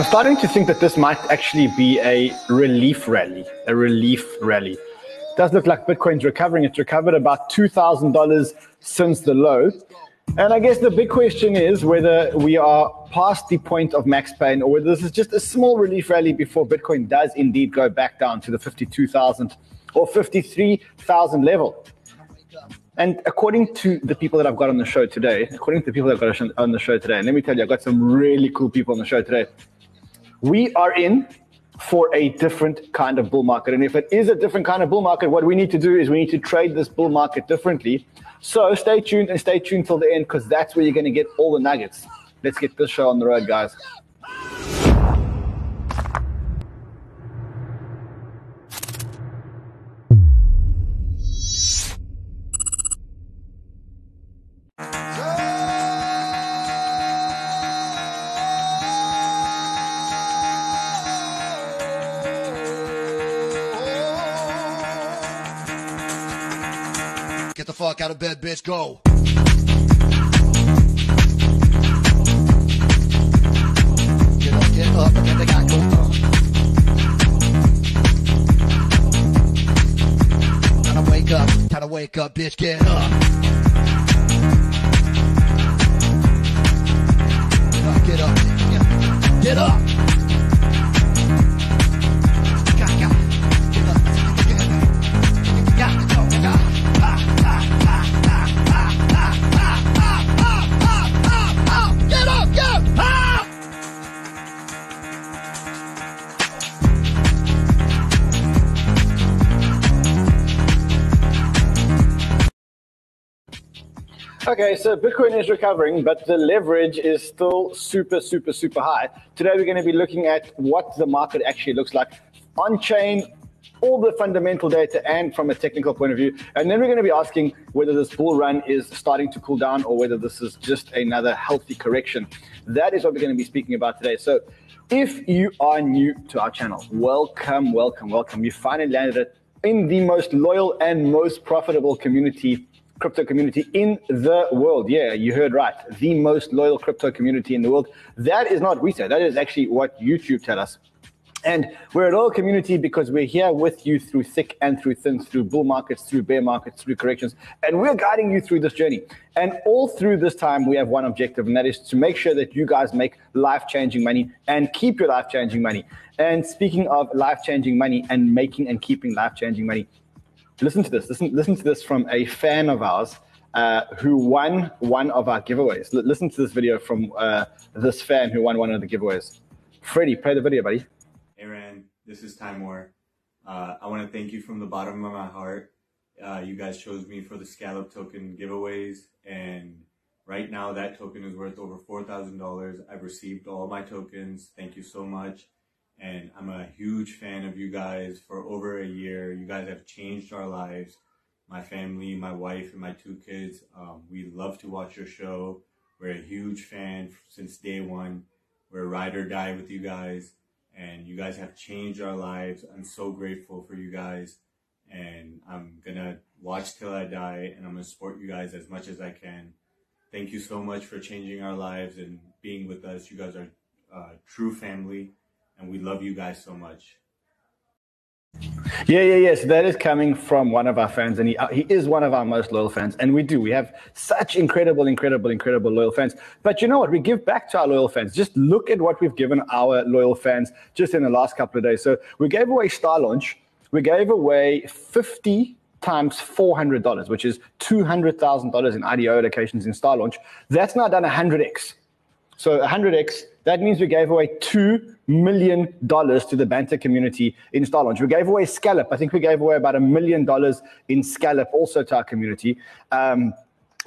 I'm starting to think that this might actually be a relief rally, a relief rally. It does look like Bitcoin's recovering. It's recovered about $2,000 since the low. And I guess the big question is whether we are past the point of max pain or whether this is just a small relief rally before Bitcoin does indeed go back down to the 52,000 or 53,000 level. And according to the people that I've got on the show today, according to the people that I've got on the show today, and let me tell you, I've got some really cool people on the show today we are in for a different kind of bull market. And if it is a different kind of bull market, what we need to do is we need to trade this bull market differently. So stay tuned and stay tuned till the end because that's where you're going to get all the nuggets. Let's get this show on the road, guys. Out of bed, bitch. Go. Get up, get up, get the guy go up. Time to wake up, time to wake up, bitch. Get up. Get up, get up, get up. Okay, so Bitcoin is recovering, but the leverage is still super, super, super high. Today, we're going to be looking at what the market actually looks like on chain, all the fundamental data, and from a technical point of view. And then we're going to be asking whether this bull run is starting to cool down or whether this is just another healthy correction. That is what we're going to be speaking about today. So, if you are new to our channel, welcome, welcome, welcome. You finally landed it in the most loyal and most profitable community crypto community in the world. Yeah, you heard right. The most loyal crypto community in the world. That is not we say. That is actually what YouTube tell us. And we're a loyal community because we're here with you through thick and through thin, through bull markets, through bear markets, through corrections. And we're guiding you through this journey. And all through this time, we have one objective, and that is to make sure that you guys make life changing money and keep your life changing money. And speaking of life changing money and making and keeping life changing money, listen to this. Listen, listen to this from a fan of ours uh, who won one of our giveaways. L- listen to this video from uh, this fan who won one of the giveaways. Freddie, play the video, buddy. Hey, Ran. This is Timor. Uh, I want to thank you from the bottom of my heart. Uh, you guys chose me for the Scallop token giveaways, and right now that token is worth over $4,000. I've received all my tokens. Thank you so much and I'm a huge fan of you guys for over a year. You guys have changed our lives. My family, my wife, and my two kids. Um, we love to watch your show. We're a huge fan since day one. We're ride or die with you guys, and you guys have changed our lives. I'm so grateful for you guys, and I'm gonna watch till I die, and I'm gonna support you guys as much as I can. Thank you so much for changing our lives and being with us. You guys are uh, true family and we love you guys so much. Yeah, yeah, yeah. yes. That is coming from one of our fans, and he uh, he is one of our most loyal fans. And we do. We have such incredible, incredible, incredible loyal fans. But you know what? We give back to our loyal fans. Just look at what we've given our loyal fans just in the last couple of days. So we gave away Star Launch. We gave away fifty times $400, which is $200,000 in IDO allocations in Star Launch. That's now done 100x. So 100x, that means we gave away $2 million to the Banter community in Star Launch. We gave away Scallop. I think we gave away about a million dollars in Scallop also to our community. Um,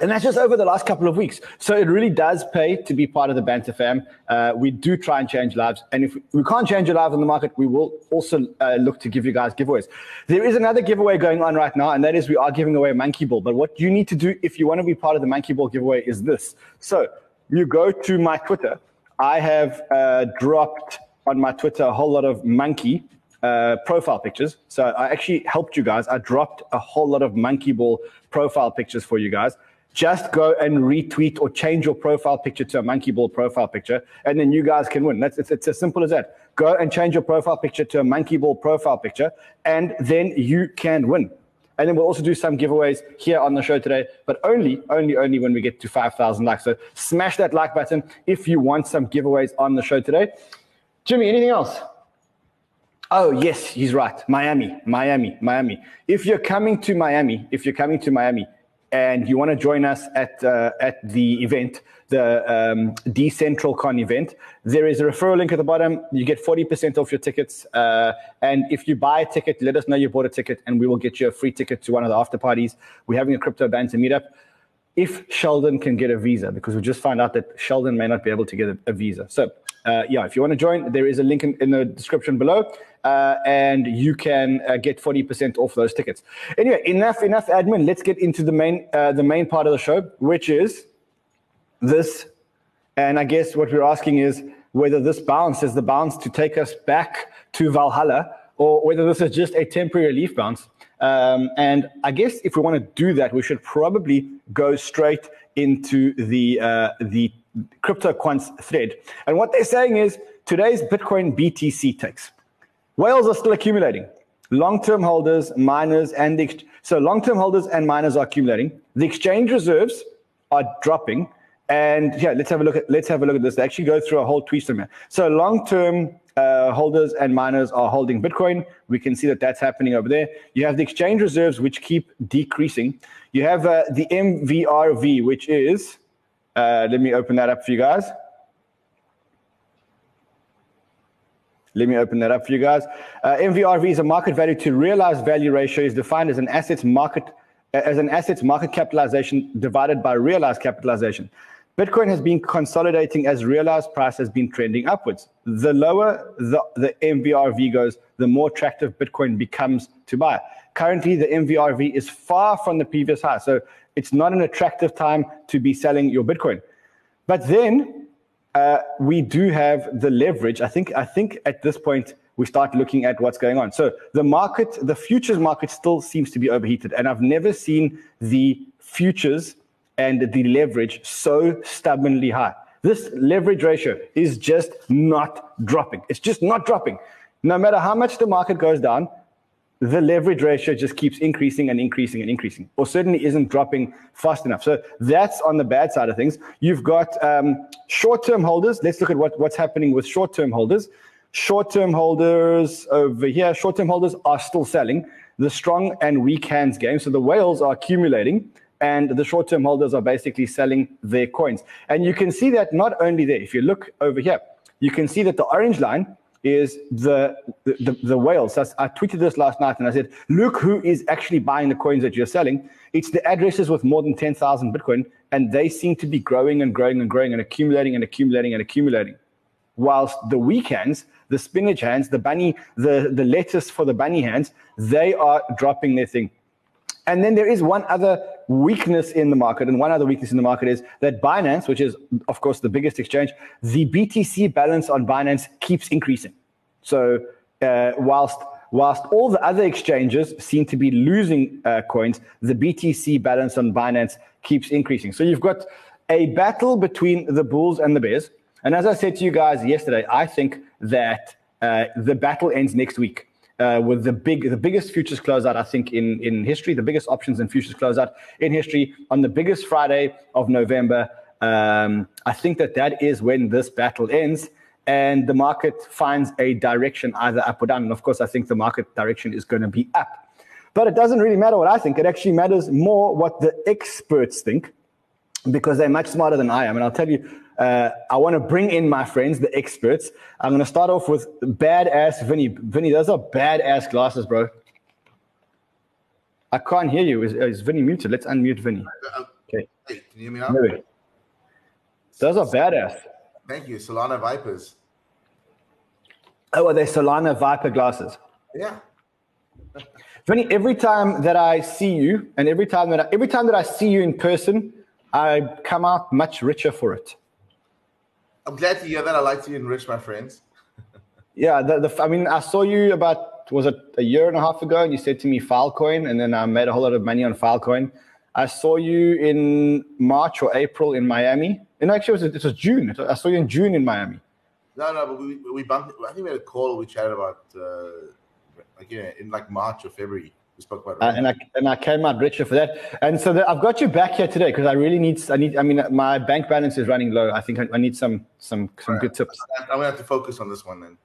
and that's just over the last couple of weeks. So it really does pay to be part of the Banter fam. Uh, we do try and change lives. And if we can't change your lives in the market, we will also uh, look to give you guys giveaways. There is another giveaway going on right now, and that is we are giving away a monkey ball. But what you need to do if you want to be part of the monkey ball giveaway is this. So you go to my Twitter, I have uh, dropped on my Twitter a whole lot of monkey uh, profile pictures. So I actually helped you guys. I dropped a whole lot of monkey ball profile pictures for you guys. just go and retweet or change your profile picture to a monkey ball profile picture, and then you guys can win. That's it's, it's as simple as that. Go and change your profile picture to a monkey ball profile picture, and then you can win. And then we'll also do some giveaways here on the show today, but only, only, only when we get to 5,000 likes. So smash that like button if you want some giveaways on the show today. Jimmy, anything else? Oh, yes, he's right. Miami, Miami, Miami. If you're coming to Miami, if you're coming to Miami and you want to join us at, uh, at the event, the um, DecentralCon event, there is a referral link at the bottom. You get 40% off your tickets. Uh, and if you buy a ticket, let us know you bought a ticket and we will get you a free ticket to one of the after parties. We're having a crypto banter meetup if Sheldon can get a visa, because we just found out that Sheldon may not be able to get a, a visa. So, uh, yeah, if you want to join, there is a link in, in the description below, uh, and you can uh, get 40% off those tickets. Anyway, enough, enough admin. Let's get into the main, uh, the main part of the show, which is this. And I guess what we're asking is whether this bounce is the bounce to take us back to Valhalla, or whether this is just a temporary relief bounce. Um, and I guess if we want to do that, we should probably go straight into the uh, the CryptoQuant's thread. And what they're saying is today's Bitcoin BTC ticks. Whales are still accumulating. Long-term holders, miners, and the so long-term holders and miners are accumulating. The exchange reserves are dropping. And yeah, let's have a look at let's have a look at this. They actually go through a whole tweet from here. So long-term uh, holders and miners are holding Bitcoin. We can see that that's happening over there. You have the exchange reserves, which keep decreasing. You have uh, the MVRV, which is, uh, let me open that up for you guys. Let me open that up for you guys. Uh, MVRV is a market value to realized value ratio is defined as an asset's market as an asset's market capitalization divided by realized capitalization. Bitcoin has been consolidating as realized price has been trending upwards. The lower the, the MVRV goes, the more attractive Bitcoin becomes to buy. Currently, the MVRV is far from the previous high. So it's not an attractive time to be selling your Bitcoin. But then uh, we do have the leverage. I think, I think at this point, we start looking at what's going on. So the market, the futures market still seems to be overheated. And I've never seen the futures and the leverage so stubbornly high. This leverage ratio is just not dropping. It's just not dropping. No matter how much the market goes down, the leverage ratio just keeps increasing and increasing and increasing, or certainly isn't dropping fast enough. So that's on the bad side of things. You've got um, short term holders. Let's look at what, what's happening with short term holders. Short term holders over here, short term holders are still selling the strong and weak hands game. So the whales are accumulating and the short term holders are basically selling their coins. And you can see that not only there, if you look over here, you can see that the orange line is the the, the whales. I tweeted this last night and I said, look who is actually buying the coins that you're selling. It's the addresses with more than 10,000 Bitcoin, and they seem to be growing and growing and growing and accumulating and accumulating and accumulating. Whilst the weak hands, the spinach hands, the bunny, the, the lettuce for the bunny hands, they are dropping their thing. And then there is one other weakness in the market, and one other weakness in the market is that Binance, which is of course the biggest exchange, the BTC balance on Binance keeps increasing. So uh, whilst whilst all the other exchanges seem to be losing uh, coins, the BTC balance on Binance keeps increasing. So you've got a battle between the bulls and the bears. And as I said to you guys yesterday, I think that uh, the battle ends next week uh, with the big, the biggest futures closeout I think in in history, the biggest options and futures closeout in history on the biggest Friday of November. Um, I think that that is when this battle ends and the market finds a direction either up or down. And of course, I think the market direction is going to be up. But it doesn't really matter what I think. It actually matters more what the experts think because they're much smarter than I am. And I'll tell you uh, I want to bring in my friends, the experts. I'm going to start off with badass Vinny. Vinny, those are badass glasses, bro. I can't hear you. Is, is Vinny muted? Let's unmute Vinny. Okay. Hey, can you hear me now? No. Those are badass. Thank you. Solana Vipers. Oh, are they Solana Viper glasses? Yeah. Vinny, every time that I see you, and every time that I, every time that I see you in person, I come out much richer for it. I'm glad to hear that. I like to enrich my friends. yeah, the, the, I mean, I saw you about was it a year and a half ago, and you said to me Filecoin, and then I made a whole lot of money on Filecoin. I saw you in March or April in Miami. And actually, it was, it was June. I saw you in June in Miami. No, no, but we we bumped. I think we had a call. We chatted about uh, like yeah, in like March or February. We spoke about. Uh, and I and I came out richer for that. And so the, I've got you back here today because I really need I need I mean my bank balance is running low. I think I, I need some some some good tips. I'm gonna have to focus on this one then.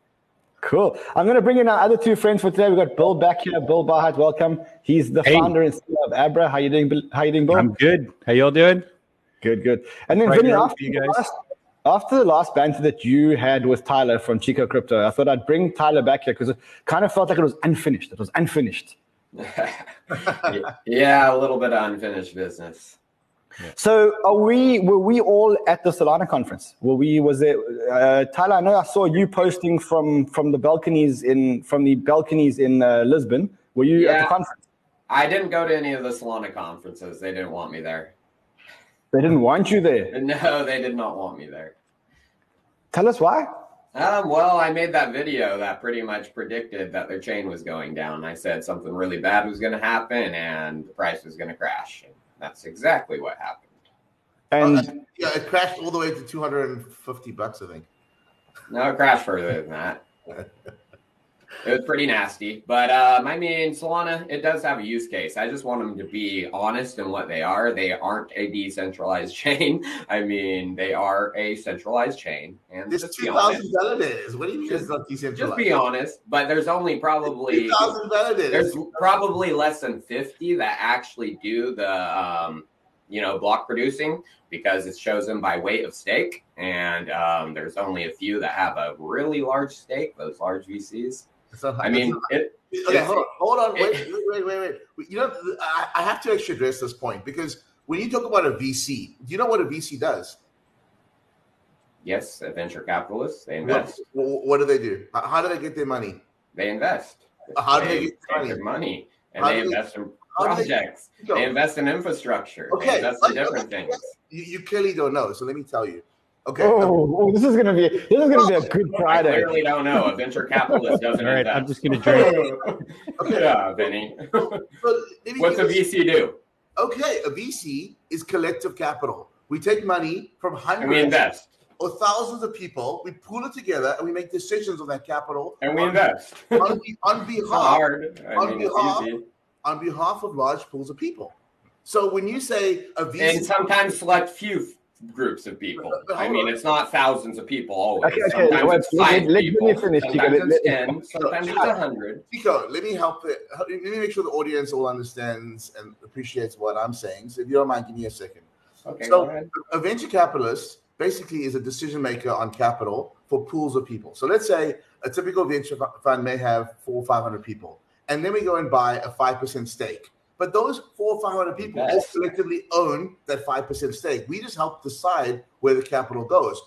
Cool. I'm going to bring in our other two friends for today. We've got Bill back here. Bill Barhydt, welcome. He's the Hey. founder and CEO of Abra. How you doing? Bill? How you doing, Bill? I'm good. How y'all doing? Good, good. And then Right Vinny, after for you the, guys. last, after the last banter that you had with Tyler from Chico Crypto, I thought I'd bring Tyler back here because it kind of felt like it was unfinished. It was unfinished. yeah, a little bit of unfinished business. So, are we? Were we all at the Solana conference? Were we? Was it uh, Tyler? I know I saw you posting from from the balconies in from the balconies in uh, Lisbon. Were you at the conference? I didn't go to any of the Solana conferences. They didn't want me there. They didn't want you there. No, they did not want me there. Tell us why. Um, well, I made that video that pretty much predicted that their chain was going down. I said something really bad was going to happen and the price was going to crash. And that's exactly what happened. And Uh, yeah, it crashed all the way to 250 bucks, I think. No, it crashed further than that. It was pretty nasty, but um, I mean, Solana, it does have a use case. I just want them to be honest in what they are. They aren't a decentralized chain. I mean, they are a centralized chain, and There's just 2,000 honest. validators. What do you mean it's not Just be honest. But there's only probably 2,000 validators. there's probably less than 50 that actually do the um, you know block producing because it's chosen by weight of stake and um, there's only a few that have a really large stake those large vcs not- i mean it, Okay, hold on, hold on, wait, wait, wait, wait, wait. You know, I, I have to actually address this point because when you talk about a VC, do you know what a VC does? yes a venture capitalists they What, invest what do they do? How- do they get their money? they invest uh, How do they get take money? their money and How they do they- invest in do they- projects they invest in infrastructure Okay, they invest in different things You, you clearly don't know, so let me tell you. Okay, oh, oh, this is gonna be this is gonna be a good Friday. i Friday. clearly don't know a venture capitalist doesn't All right, invest I'm just gonna drink. okay. yeah Vinny. so let What's a VC do? Okay, a VC is collective capital. We take money from And we hundreds invest. or thousands of people, we pool it together, and we make decisions on that capital And we on, invest. on, on behalf hard. I on mean, behalf- easy. on behalf of large pools of people. So when you say a VC, And sometimes select few groups of people. But- but I mean, it's not thousands of people always. Okay, okay, Sometimes wait, it's five let- let people. me finish, Sometimes Let- it's let- ten. Sometimes it's a hundred. Nico, let me help it. Let me make sure the audience all understands and appreciates what I'm saying. So if you don't mind, give me a second. Okay, So- go ahead. A venture capitalist basically is a decision maker on capital for pools of people. So let's say a typical venture fund may have four or 500 people, and then we go and buy a 5% stake. But those four or 500 people all collectively own that 5% stake. We just help decide where the capital goes.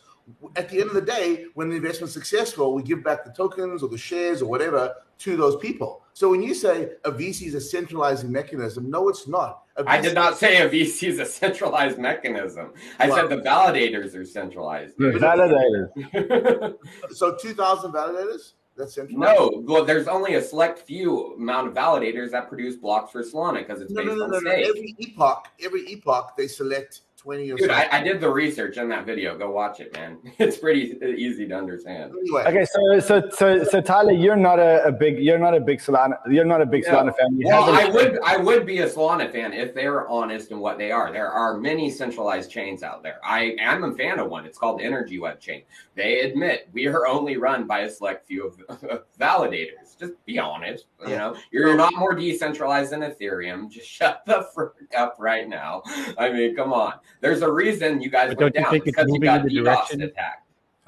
At the end of the day, when the investment's successful, we give back the tokens or the shares or whatever to those people. So when you say a VC is a centralizing mechanism, no, it's not. I did not say a VC is a centralized mechanism. I Well- said the validators are centralized. The validators. So 2,000 validators? That's no, well, there's only a select few amount of validators that produce blocks for Solana because it's No, based no, no, on no, no. Every epoch, every epoch, they select 20 or Dude. I, I did the research in that video. Go watch it, man. It's pretty easy to understand. Anyway, Okay, so so so so Tyler, you're not a, a big you're not a big Solana you're not a big Yeah. Solana fan. You Well, I would I would be a Solana fan if they were honest in what they are. There are many centralized chains out there. I am a fan of one. It's called Energy Web Chain. They admit we are only run by a select few of validators. Just be honest. You know, you're, you're not more decentralized than Ethereum. Just shut the frick up right now. I mean, come on. There's a reason you guys But went don't you down think it's because you moving got in the DDoS direction- attacked.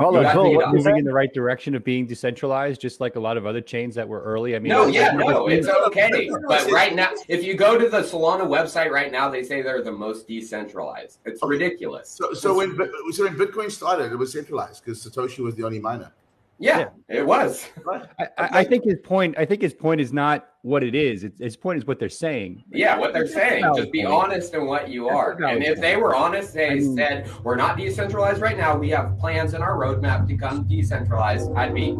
Hold on, got Bill, beat what up. you moving in the right direction of being decentralized, just like a lot of other chains that were early. I mean, No, yeah, no, it's okay. But right now, if you go to the Solana website right now, they say they're the most decentralized. It's Okay. ridiculous. so, so when so when Bitcoin started, it was centralized because Satoshi was the only miner. Yeah, it was. I, I I think his point. I think his point is not what it is. It's, his point is what they're saying. Yeah, what they're saying. Just be point. honest in what you That's are. And if they were honest, they I mean- said, we're not decentralized right now. We have plans in our roadmap to become decentralized. I'd be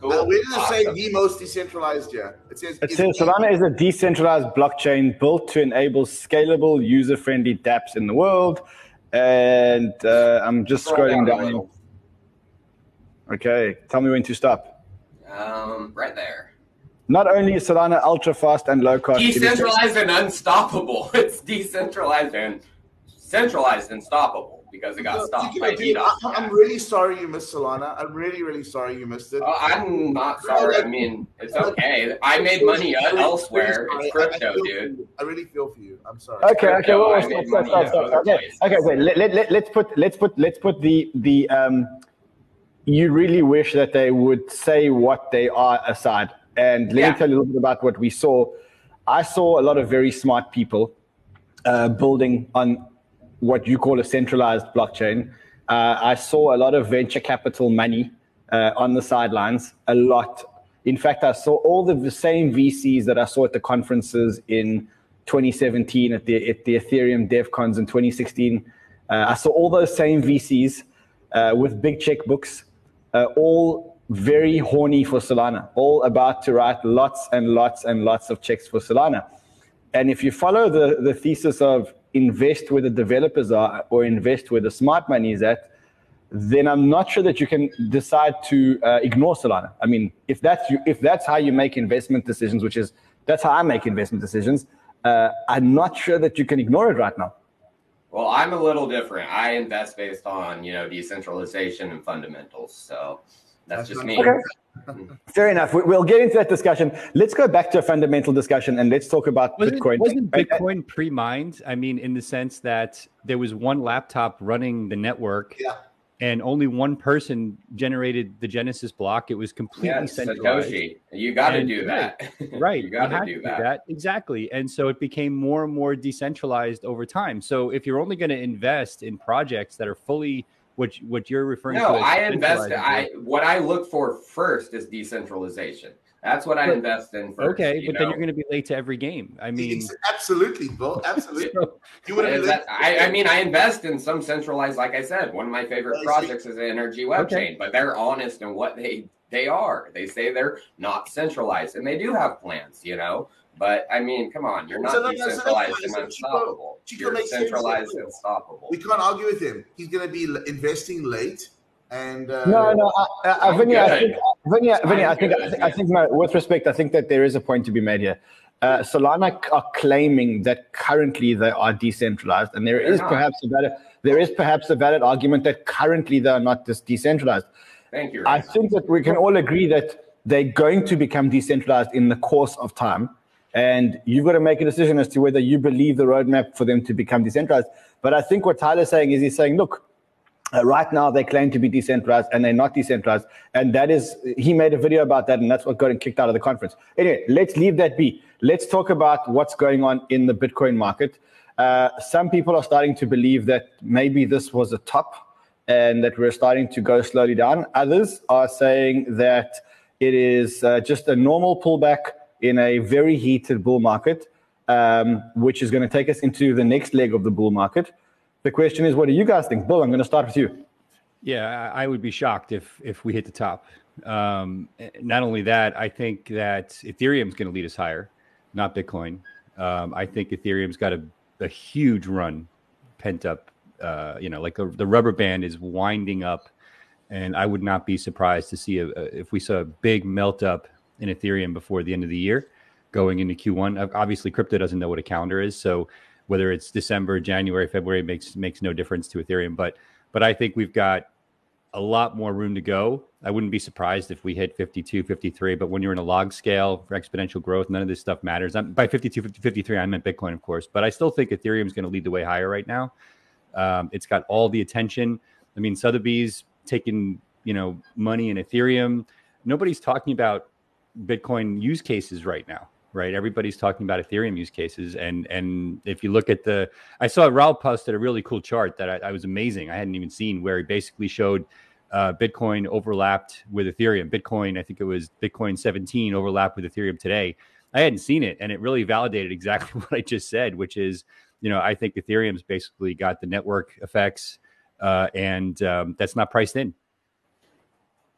Cool. Uh, where does it say the most decentralized here? It says It is says the- Solana is a decentralized blockchain built to enable scalable, user-friendly dApps in the world. And uh, I'm just scrolling down down. little. Okay, tell me when to stop. Um, right there. Not only is Solana ultra fast and low cost, Decentralized and unstoppable. It's decentralized and centralized and stoppable because it got So, stopped by know, dude, DDoS. I- I'm really sorry you missed Solana. I'm really, really sorry you missed it. Uh, I'm not sorry. I mean, it's okay. I made money elsewhere. It's. I- I crypto, dude. I really feel for you. I'm sorry. Okay, okay, well, I stop, stop, stop, stop. Okay, okay, wait. Let, let, let, let's put let's put let's put the the um. You really wish that they would say what they are aside, and let Yeah. me tell you a little bit about what we saw. I saw a lot of very smart people uh, building on what you call a centralized blockchain. Uh, I saw a lot of venture capital money uh, on the sidelines, a lot. In fact, I saw all the, same VCs that I saw at the conferences in 2017 at the, at the Ethereum DevCons in 2016. Uh, I saw all those same VCs uh, with big checkbooks, uh, all very horny for Solana, all about to write lots and lots and lots of checks for Solana. And if you follow the, the thesis of invest where the developers are or invest where the smart money is at, then I'm not sure that you can decide to uh, ignore Solana. I mean, if that's you, if that's how you make investment decisions, which is that's how I make investment decisions, uh, I'm not sure that you can ignore it right now. Well, I'm a little different. I invest based on you know decentralization and fundamentals. So that's That's just me. Okay. Fair enough. We- We'll get into that discussion. Let's go back to a fundamental discussion and let's talk about Wasn't, Bitcoin. wasn't And- and- Bitcoin pre-mined? I mean, in the sense that there was one laptop running the network, Yeah. And only one person generated the Genesis block. It was completely it's centralized. Satoshi. You got to do that. Right. you got to do that. Exactly. And so it became more and more decentralized over time. So if you're only going to invest in projects that are fully what what you're referring No, to as I invest. I what I look for first is decentralization. That's what I But- invest in first. okay, you but then you're going to be late to every game. I mean, It's- absolutely, Bill. Absolutely. so- You would have that- I, I mean, I invest in some centralized. Like I said, one of my favorite projects is the Energy Web Okay. Chain, but they're honest in what they they are. They say they're not centralized, and they do have plans. You know, but I mean, come on, you're not So no, no, so decentralized and So Chico- unstoppable. Chico you're centralized and unstoppable. We can't argue with him. He's going to be investing late, and uh, No, no, I, I, Vinny, I think, Vinny, Vinny, I think, I I think, no, with respect, I think that there is a point to be made here. Uh, Solana are claiming that currently they are decentralized, and there is perhaps a valid, there is perhaps a valid argument that currently they are not this decentralized. Thank you. I think that we can all agree that they're going to become decentralized in the course of time. And you've got to make a decision as to whether you believe the roadmap for them to become decentralized. But I think what Tyler's saying is he's saying, look, uh, right now they claim to be decentralized and they're not decentralized. And that is, he made a video about that and that's what got him kicked out of the conference. Anyway, let's leave that be. Let's talk about what's going on in the Bitcoin market. Uh, some people are starting to believe that maybe this was a top and that we're starting to go slowly down. Others are saying that it is uh, just a normal pullback in a very heated bull market, um, which is going to take us into the next leg of the bull market. The question is, what do you guys think? Bill, I'm going to start with you. Yeah, I would be shocked if if we hit the top. Um, not only that, I think that Ethereum's going to lead us higher, not Bitcoin. Um, I think Ethereum's got a, a huge run pent up. Uh, you know, like the, the rubber band is winding up, and I would not be surprised to see a, a, if we saw a big melt up in Ethereum before the end of the year, going into Q1. Obviously, crypto doesn't know what a calendar is, so whether it's December, January, February makes makes no difference to Ethereum. But but I think we've got a lot more room to go. I wouldn't be surprised if we hit 52, 53, but when you're in a log scale for exponential growth, none of this stuff matters. I'm, by 52, 50, 53, I meant Bitcoin, of course, but I still think Ethereum is going to lead the way higher right now. Um, it's got all the attention. I mean, Sotheby's taking, you know, money in Ethereum. Nobody's talking about Bitcoin use cases right now, right? Everybody's talking about Ethereum use cases. And and if you look at the, I saw Raoul posted a really cool chart that I, I was amazing. I hadn't even seen where he basically showed uh, Bitcoin overlapped with Ethereum. Bitcoin, I think it was Bitcoin 17 overlapped with Ethereum today. I hadn't seen it, and it really validated exactly what I just said, which is, you know, I think Ethereum's basically got the network effects, uh, and um, that's not priced in.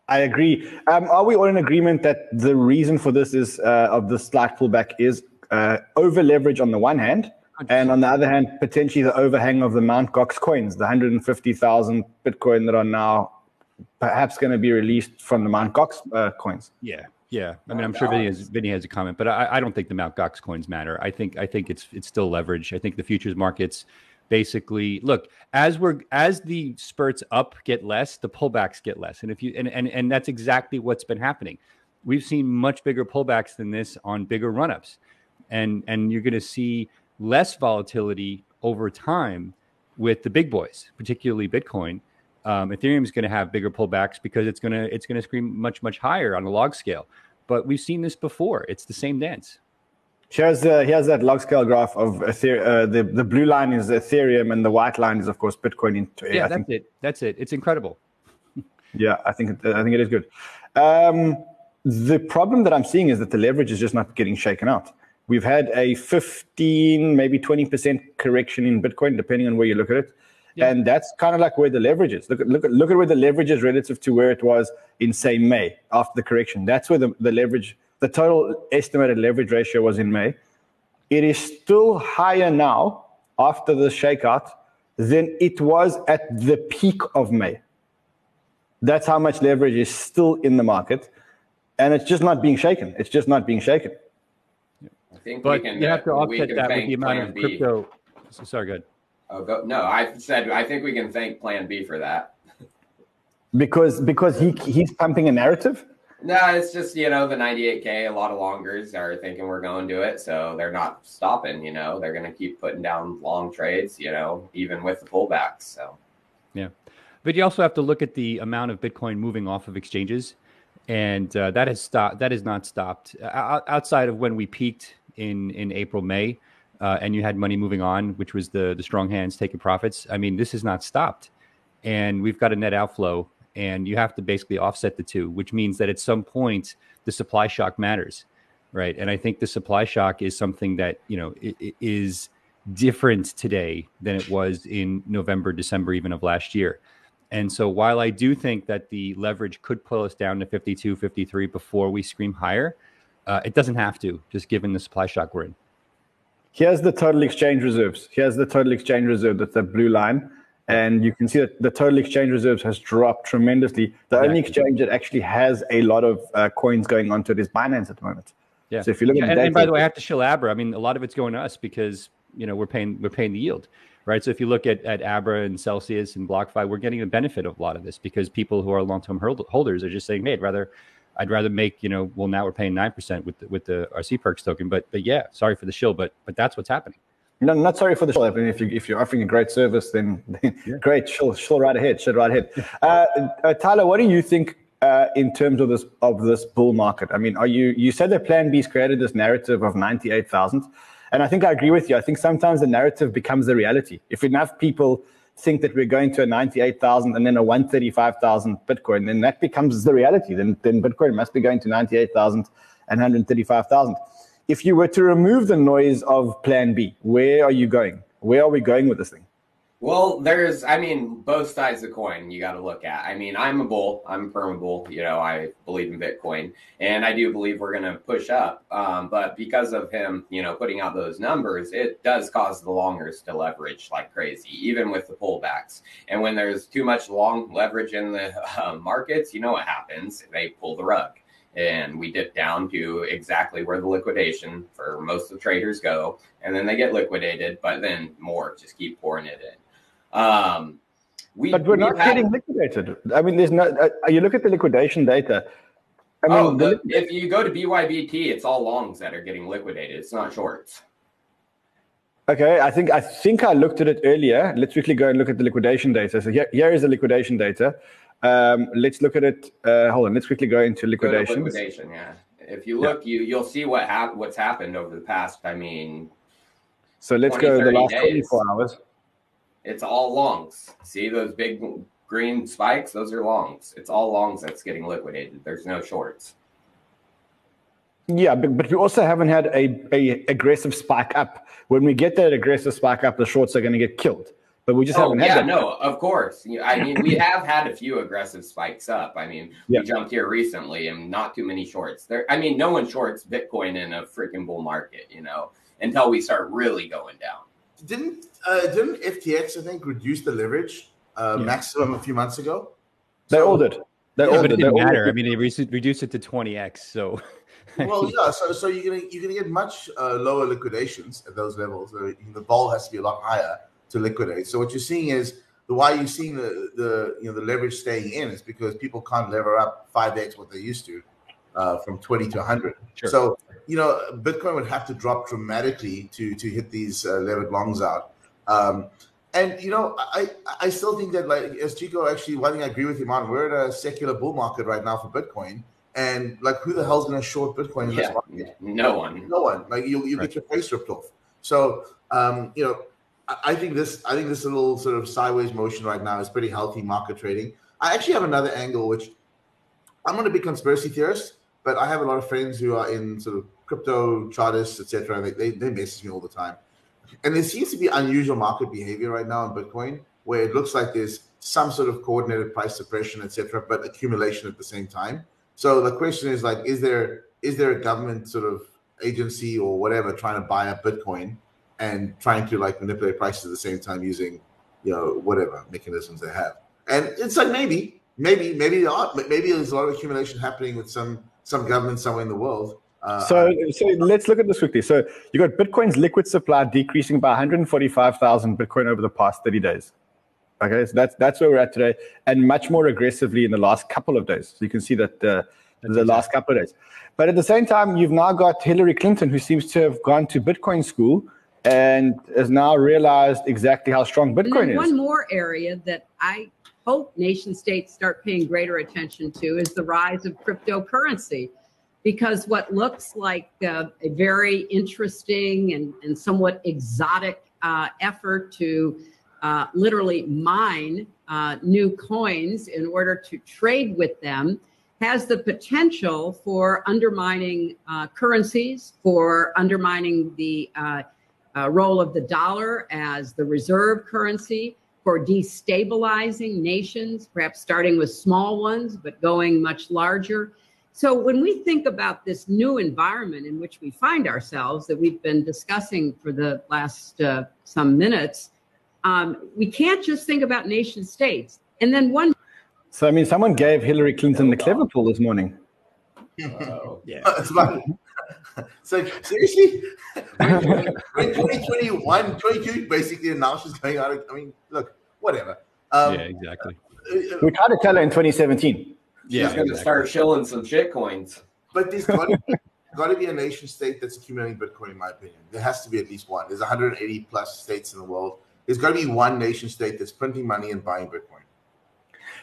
I agree. Um, are we all in agreement that the reason for this is uh, of the slight pullback is uh, over leverage on the one hand, and on the other hand, potentially the overhang of the Mount Gox coins, the 150,000 Bitcoin that are now perhaps going to be released from the Mount Gox uh, coins. Yeah, yeah. I mean, I'm sure Vinny has, Vinny has a comment, but I, I don't think the Mount Gox coins matter. I think I think it's it's still leverage. I think the futures markets basically look as we're as the spurts up get less, the pullbacks get less, and if you and and and that's exactly what's been happening. We've seen much bigger pullbacks than this on bigger run-ups, and and you're going to see less volatility over time with the big boys, particularly Bitcoin. Um, Ethereum is going to have bigger pullbacks because it's going to it's going to scream much much higher on a log scale. But we've seen this before. It's the same dance. Here's uh, here's that log scale graph of Ether- uh, the the blue line is Ethereum and the white line is of course Bitcoin. In, Yeah, I that's think, it. That's it. It's incredible. yeah, I think it- I think it is good. Um, the problem that I'm seeing is that the leverage is just not getting shaken out. We've had a 15, maybe 20% correction in Bitcoin, depending on where you look at it. Yeah. And that's kind of like where the leverage is. Look at, look at look at where the leverage is relative to where it was in say May after the correction. That's where the, the leverage, the total estimated leverage ratio was in May. It is still higher now after the shakeout than it was at the peak of May. That's how much leverage is still in the market. And it's just not being shaken. It's just not being shaken. I think But we can. you have to uh, offset that with the amount of B. crypto. so- Sorry, good. Oh, go, no, I said I think we can thank Plan B for that. Because because he he's pumping a narrative. No, it's just you know the 98k. A lot of longers are thinking we're going to it, so they're not stopping. You know, they're going to keep putting down long trades. You know, even with the pullbacks. So yeah, But you also have to look at the amount of Bitcoin moving off of exchanges, and uh, that has stopped. That has not stopped outside of when we peaked in in April May, uh, and you had money moving on, which was the the strong hands taking profits. I mean, this has not stopped, and we've got a net outflow, and you have to basically offset the two, which means that at some point the supply shock matters, right? And I think the supply shock is something that you know is different today than it was in November, December, even of last year. And so while I do think that the leverage could pull us down to 52, 53 before we scream higher, uh, it doesn't have to, just given the supply shock we're in. Here's the total exchange reserves. Here's the total exchange reserve. That's the blue line. And you can see that the total exchange reserves has dropped tremendously. The only exchange that actually has a lot of uh, coins going onto it is Binance at the moment. Yeah. So if you look Yeah, at and, the and by the way, I have to shill Abra. I mean, a lot of it's going to us because you know we're paying we're paying the yield, right? So if you look at at Abra and Celsius and BlockFi, we're getting the benefit of a lot of this because people who are long term holders are just saying, "Hey, I'd rather." I'd rather make, you know, well now we're paying nine percent with the, with the RC Perks token, but but yeah, sorry for the shill, but but that's what's happening. No, not sorry for the show. I mean, if you if you're offering a great service, then, then yeah. great. Sure, sure, right ahead. sure right ahead. Uh, uh, Tyler, what do you think uh, in terms of this of this bull market? I mean, are you you said that Plan B's created this narrative of ninety eight thousand, and I think I agree with you. I think sometimes the narrative becomes the reality. If enough people think that we're going to a 98,000 and then a 135,000 Bitcoin, then that becomes the reality. Then, then Bitcoin must be going to 98,000 and if you were to remove the noise of plan B, where are you going? Where are we going with this thing? Well, there's, I mean, both sides of the coin you got to look at. I mean, I'm a bull. I'm a perma bull. You know, I believe in Bitcoin, and I do believe we're going to push up. Um, but because of him, you know, putting out those numbers, it does cause the longers to leverage like crazy, even with the pullbacks. And when there's too much long leverage in the uh, markets, you know what happens? They pull the rug. And we dip down to exactly where the liquidation for most of the traders go, and then they get liquidated, but then more just keep pouring it in. Um, we, But we're not had- getting liquidated. I mean, there's no. Uh, you look at the liquidation data. I mean, oh, the, the, if you go to BYBT, it's all longs that are getting liquidated. It's not shorts. okay. I think I think I looked at it earlier. Let's quickly go and look at the liquidation data. So here, here is the liquidation data. Um, let's look at it. Uh, hold on. Let's quickly go into liquidations. liquidation, yeah. If you look, you you'll see what hap- what's happened over the past. I mean, So let's 20, go the last days. 24 hours. it's all longs. See those big green spikes? Those are longs. It's all longs that's getting liquidated. There's no shorts. Yeah, but, but we also haven't had a, a aggressive spike up. When we get that aggressive spike up, the shorts are going to get killed but we just Oh haven't had yeah, that. no, of course. I mean, we have had a few aggressive spikes up. I mean, Yeah. we jumped here recently, and not too many shorts. There, I mean, no one shorts Bitcoin in a freaking bull market, you know, until we start really going down. Didn't uh, didn't FTX I think reduce the leverage uh, Yeah. maximum a few months ago? They So- all did. They Yeah, all did. it didn't matter. did. I mean, they reduced it to 20x. So, well, yeah. So, so you're gonna you're gonna get much uh, lower liquidations at those levels. The vol has to be a lot higher to liquidate. So what you're seeing is the why you're seeing the the you know the leverage staying in is because people can't lever up five x what they used to uh, from 20 to 100. Sure. So you know Bitcoin would have to drop dramatically to to hit these uh, levered longs out. Um, and you know, I I still think that like as Chico actually one thing I agree with him on, we're in a secular bull market right now for Bitcoin. And like who the hell's gonna short Bitcoin in this market? no one. No one. Like you you Right. get your face ripped off. So um, you know, I, think this I think this little sort of sideways motion right now is pretty healthy market trading. I actually have another angle which I'm not a big conspiracy theorist, but I have a lot of friends who are in sort of crypto chartists, etc. They, they message me all the time. And there seems to be unusual market behavior right now in Bitcoin, where it looks like there's some sort of coordinated price suppression, etc., but accumulation at the same time. So the question is like, is there is there a government sort of agency or whatever trying to buy up Bitcoin and trying to like manipulate prices at the same time using, you know, whatever mechanisms they have? And it's like maybe, maybe, maybe are, maybe there's a lot of accumulation happening with some some government somewhere in the world. Uh, So, so let's look at this quickly. So you got Bitcoin's liquid supply decreasing by 145,000 Bitcoin over the past 30 days. Okay, so that's that's where we're at today, and much more aggressively in the last couple of days. So you can see that uh, the last couple of days. But at the same time, you've now got Hillary Clinton, who seems to have gone to Bitcoin school and has now realized exactly how strong Bitcoin is. one more area that I hope nation states start paying greater attention to is the rise of cryptocurrency. Because what looks like uh, a very interesting and, and somewhat exotic uh, effort to uh, literally mine uh, new coins in order to trade with them has the potential for undermining uh, currencies, for undermining the uh, uh, role of the dollar as the reserve currency, for destabilizing nations, perhaps starting with small ones, but going much larger. So, when we think about this new environment in which we find ourselves that we've been discussing for the last uh, some minutes, um, we can't just think about nation states. And then one So I mean, someone gave Hillary Clinton the clever pull this morning. Uh, yeah. It's like, so seriously, when, when 2021, 22 basically announced she's going out. Of, I mean, look, whatever. Um, yeah, exactly. uh, We tried to tell her in 2017. Yeah, She's going to exactly. start shilling some shit coins. But there's got to, got to be a nation state that's accumulating Bitcoin, in my opinion. There has to be at least one. There's 180 plus states in the world. There's got to be one nation state that's printing money and buying Bitcoin.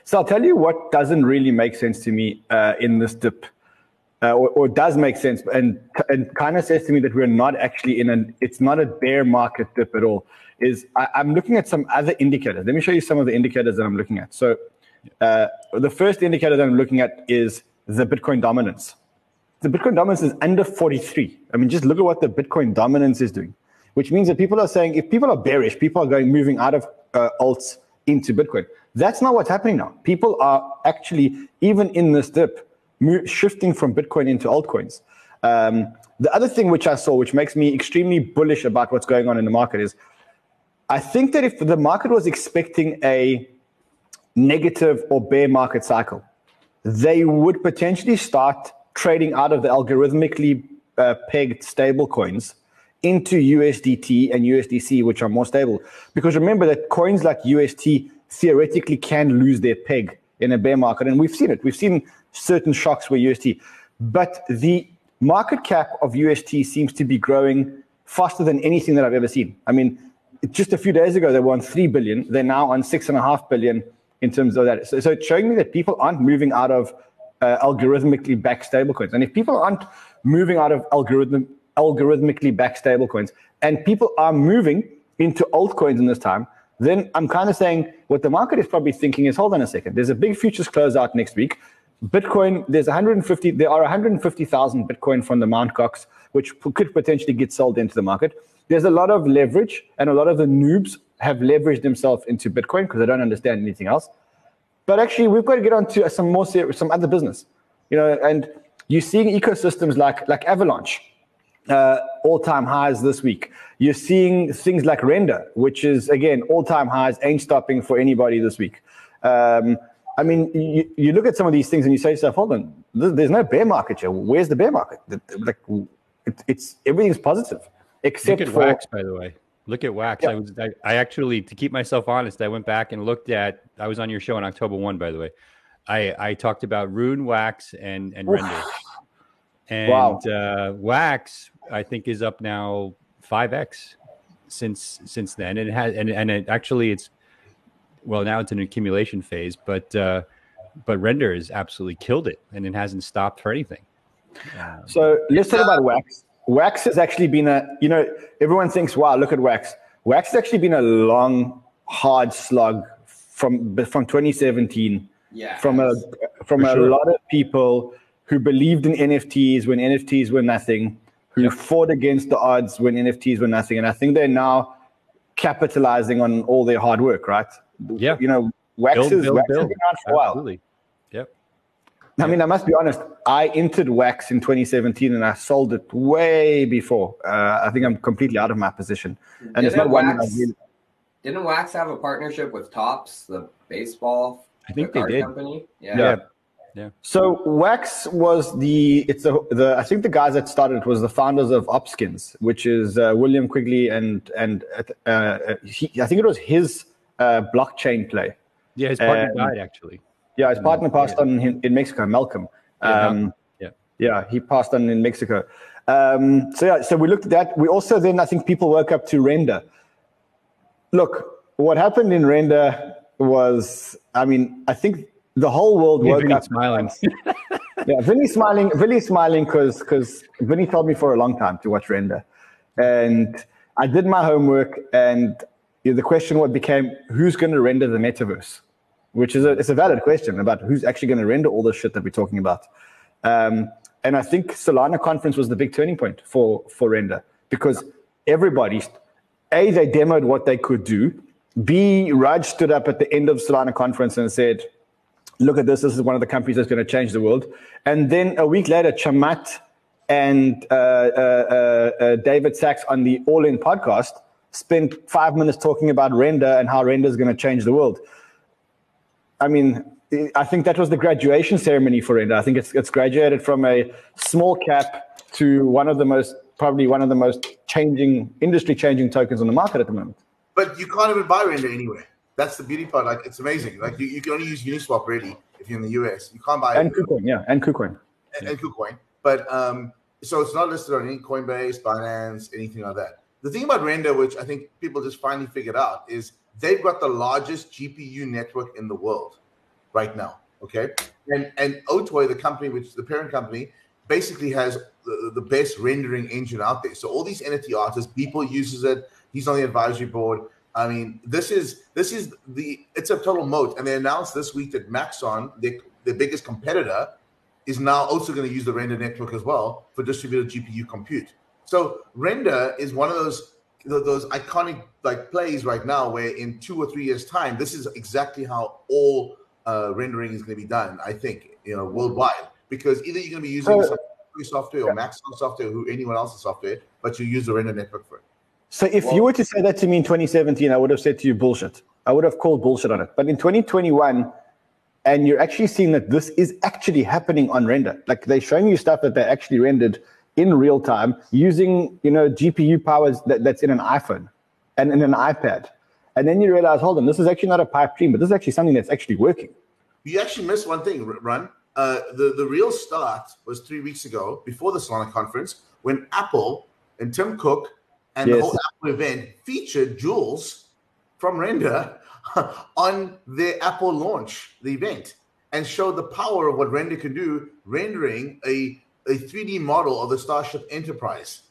So I'll tell you what doesn't really make sense to me uh, in this dip, uh, or, or does make sense, and and kind of says to me that we're not actually in an it's not a bear market dip at all. Is I, I'm looking at some other indicators. Let me show you some of the indicators that I'm looking at. So uh, the first indicator that I'm looking at is the Bitcoin dominance. The Bitcoin dominance is under 43. I mean, just look at what the Bitcoin dominance is doing, which means that people are saying if people are bearish, people are going moving out of uh, alts into Bitcoin. That's not what's happening now. People are actually, even in this dip, shifting from Bitcoin into altcoins. Um, the other thing which I saw, which makes me extremely bullish about what's going on in the market, is I think that if the market was expecting a negative or bear market cycle, they would potentially start trading out of the algorithmically uh, pegged stable coins into USDT and USDC, which are more stable. Because remember that coins like UST theoretically can lose their peg in a bear market. And we've seen it. We've seen certain shocks were UST, but the market cap of UST seems to be growing faster than anything that I've ever seen. I mean, just a few days ago, they were on 3 billion. They're now on 6.5 billion in terms of that. So, so it's showing me that people aren't moving out of uh, algorithmically backed stablecoins. And if people aren't moving out of algorithm, algorithmically backed stablecoins and people are moving into altcoins in this time, then I'm kind of saying what the market is probably thinking is hold on a second. There's a big futures closeout next week. Bitcoin, there's 150, there are 150,000 Bitcoin from the Mount Gox, which could potentially get sold into the market. There's a lot of leverage, and a lot of the noobs have leveraged themselves into Bitcoin because they don't understand anything else. But actually, we've got to get on to some more some other business, you know. And you're seeing ecosystems like like Avalanche, uh, all-time highs this week. You're seeing things like Render, which is again all-time highs, ain't stopping for anybody this week. Um, I mean, you, you look at some of these things and you say to yourself, "Hold on, there's no bear market here. Where's the bear market? Like, it, it's everything's positive, except Look at for Wax, by the way. Look at Wax. Yeah. I was I, I actually to keep myself honest, I went back and looked at I was on your show on October 1, by the way. I I talked about Rune, Wax, and and Render. And Wow. uh, Wax, I think, is up now five X since since then. And it has and, and it actually it's well now it's an accumulation phase, but uh but Render has absolutely killed it and it hasn't stopped for anything. So let's talk about Wax. Wax has actually been a, you know, everyone thinks, wow, look at Wax. Wax has actually been a long, hard slog from from 2017 Yeah. from a from a sure. lot of people who believed in NFTs when NFTs were nothing, who fought against the odds when NFTs were nothing, and I think they're now capitalizing on all their hard work, right? Yeah. You know, Wax, Build, is, build, Wax has build. been for a while. Absolutely. Yep. I mean, I must be honest. I entered Wax in 2017 and I sold it way before. Uh, I think I'm completely out of my position, and it's Didn't not one Wax- really. Didn't Wax have a partnership with Topps, the baseball I think the they did. company? Yeah. Yeah. So Wax was the it's the the I think the guys that started it was the founders of OPSkins, which is uh, William Quigley and and uh, uh, he, I think it was his uh, blockchain play. Yeah, his partner Um, died actually. Yeah, his partner passed on in, in Mexico, Malcolm. Yeah, Um, Malcolm, yeah. yeah, he passed on in Mexico. Um, so yeah, so we looked at that. We also then I think people woke up to Render. Look, what happened in Render was, I mean, I think the whole world Yeah, woke Vinny up smiling. yeah, Vinny smiling. Vinny smiling because because Vinny told me for a long time to watch Render, and I did my homework. And the question what became who's going to render the metaverse, which is a it's a valid question about who's actually going to render all the shit that we're talking about. Um, and I think Solana conference was the big turning point for for render because everybody, a they demoed what they could do. B Raj stood up at the end of Solana conference and said, look at this. This is one of the companies that's going to change the world. And then a week later, Chamath and uh, uh, uh, uh, David Sacks on the All In podcast spent five minutes talking about render and how render is going to change the world. I mean, I think that was the graduation ceremony for render. I think it's it's graduated from a small cap to one of the most probably one of the most changing industry changing tokens on the market at the moment. But you can't even buy render anywhere. That's the beauty part. Like it's amazing. Like you, you can only use Uniswap really if you're in the US. You can't buy And KuCoin, yeah, and KuCoin. and, and KuCoin. But um, so it's not listed on any Coinbase, Binance, anything like that. The thing about Render, which I think people just finally figured out, is they've got the largest GPU network in the world right now. Okay, and and Otoy, the company, which is the parent company, basically has the, the best rendering engine out there. So all these NFT artists, people uses it. He's on the advisory board. I mean, this is this is the it's a total moat. And they announced this week that Maxon, their, their biggest competitor, is now also going to use the render network as well for distributed GPU compute. So render is one of those those iconic like plays right now where in two or three years time this is exactly how all uh, rendering is going to be done i think you know worldwide because either you're going to be using So- some free software or maxon software or anyone else's software but you use the render network for it So if you were to say that to me in 2017, I would have said to you bullshit. I would have called bullshit on it. But in 2021, and you're actually seeing that this is actually happening on render. Like they're showing you stuff that they actually rendered in real time using, you know, GPU powers that, that's in an iPhone and in an iPad. And then you realize, hold on, this is actually not a pipe dream, but this is actually something that's actually working. You actually missed one thing, Ran. Uh, the the real start was three weeks ago, before the Solana conference, when Apple and Tim Cook and the whole Apple event featured Jules from Render on their Apple launch, the event, and showed the power of what Render can do, rendering a a 3D model of the Starship Enterprise.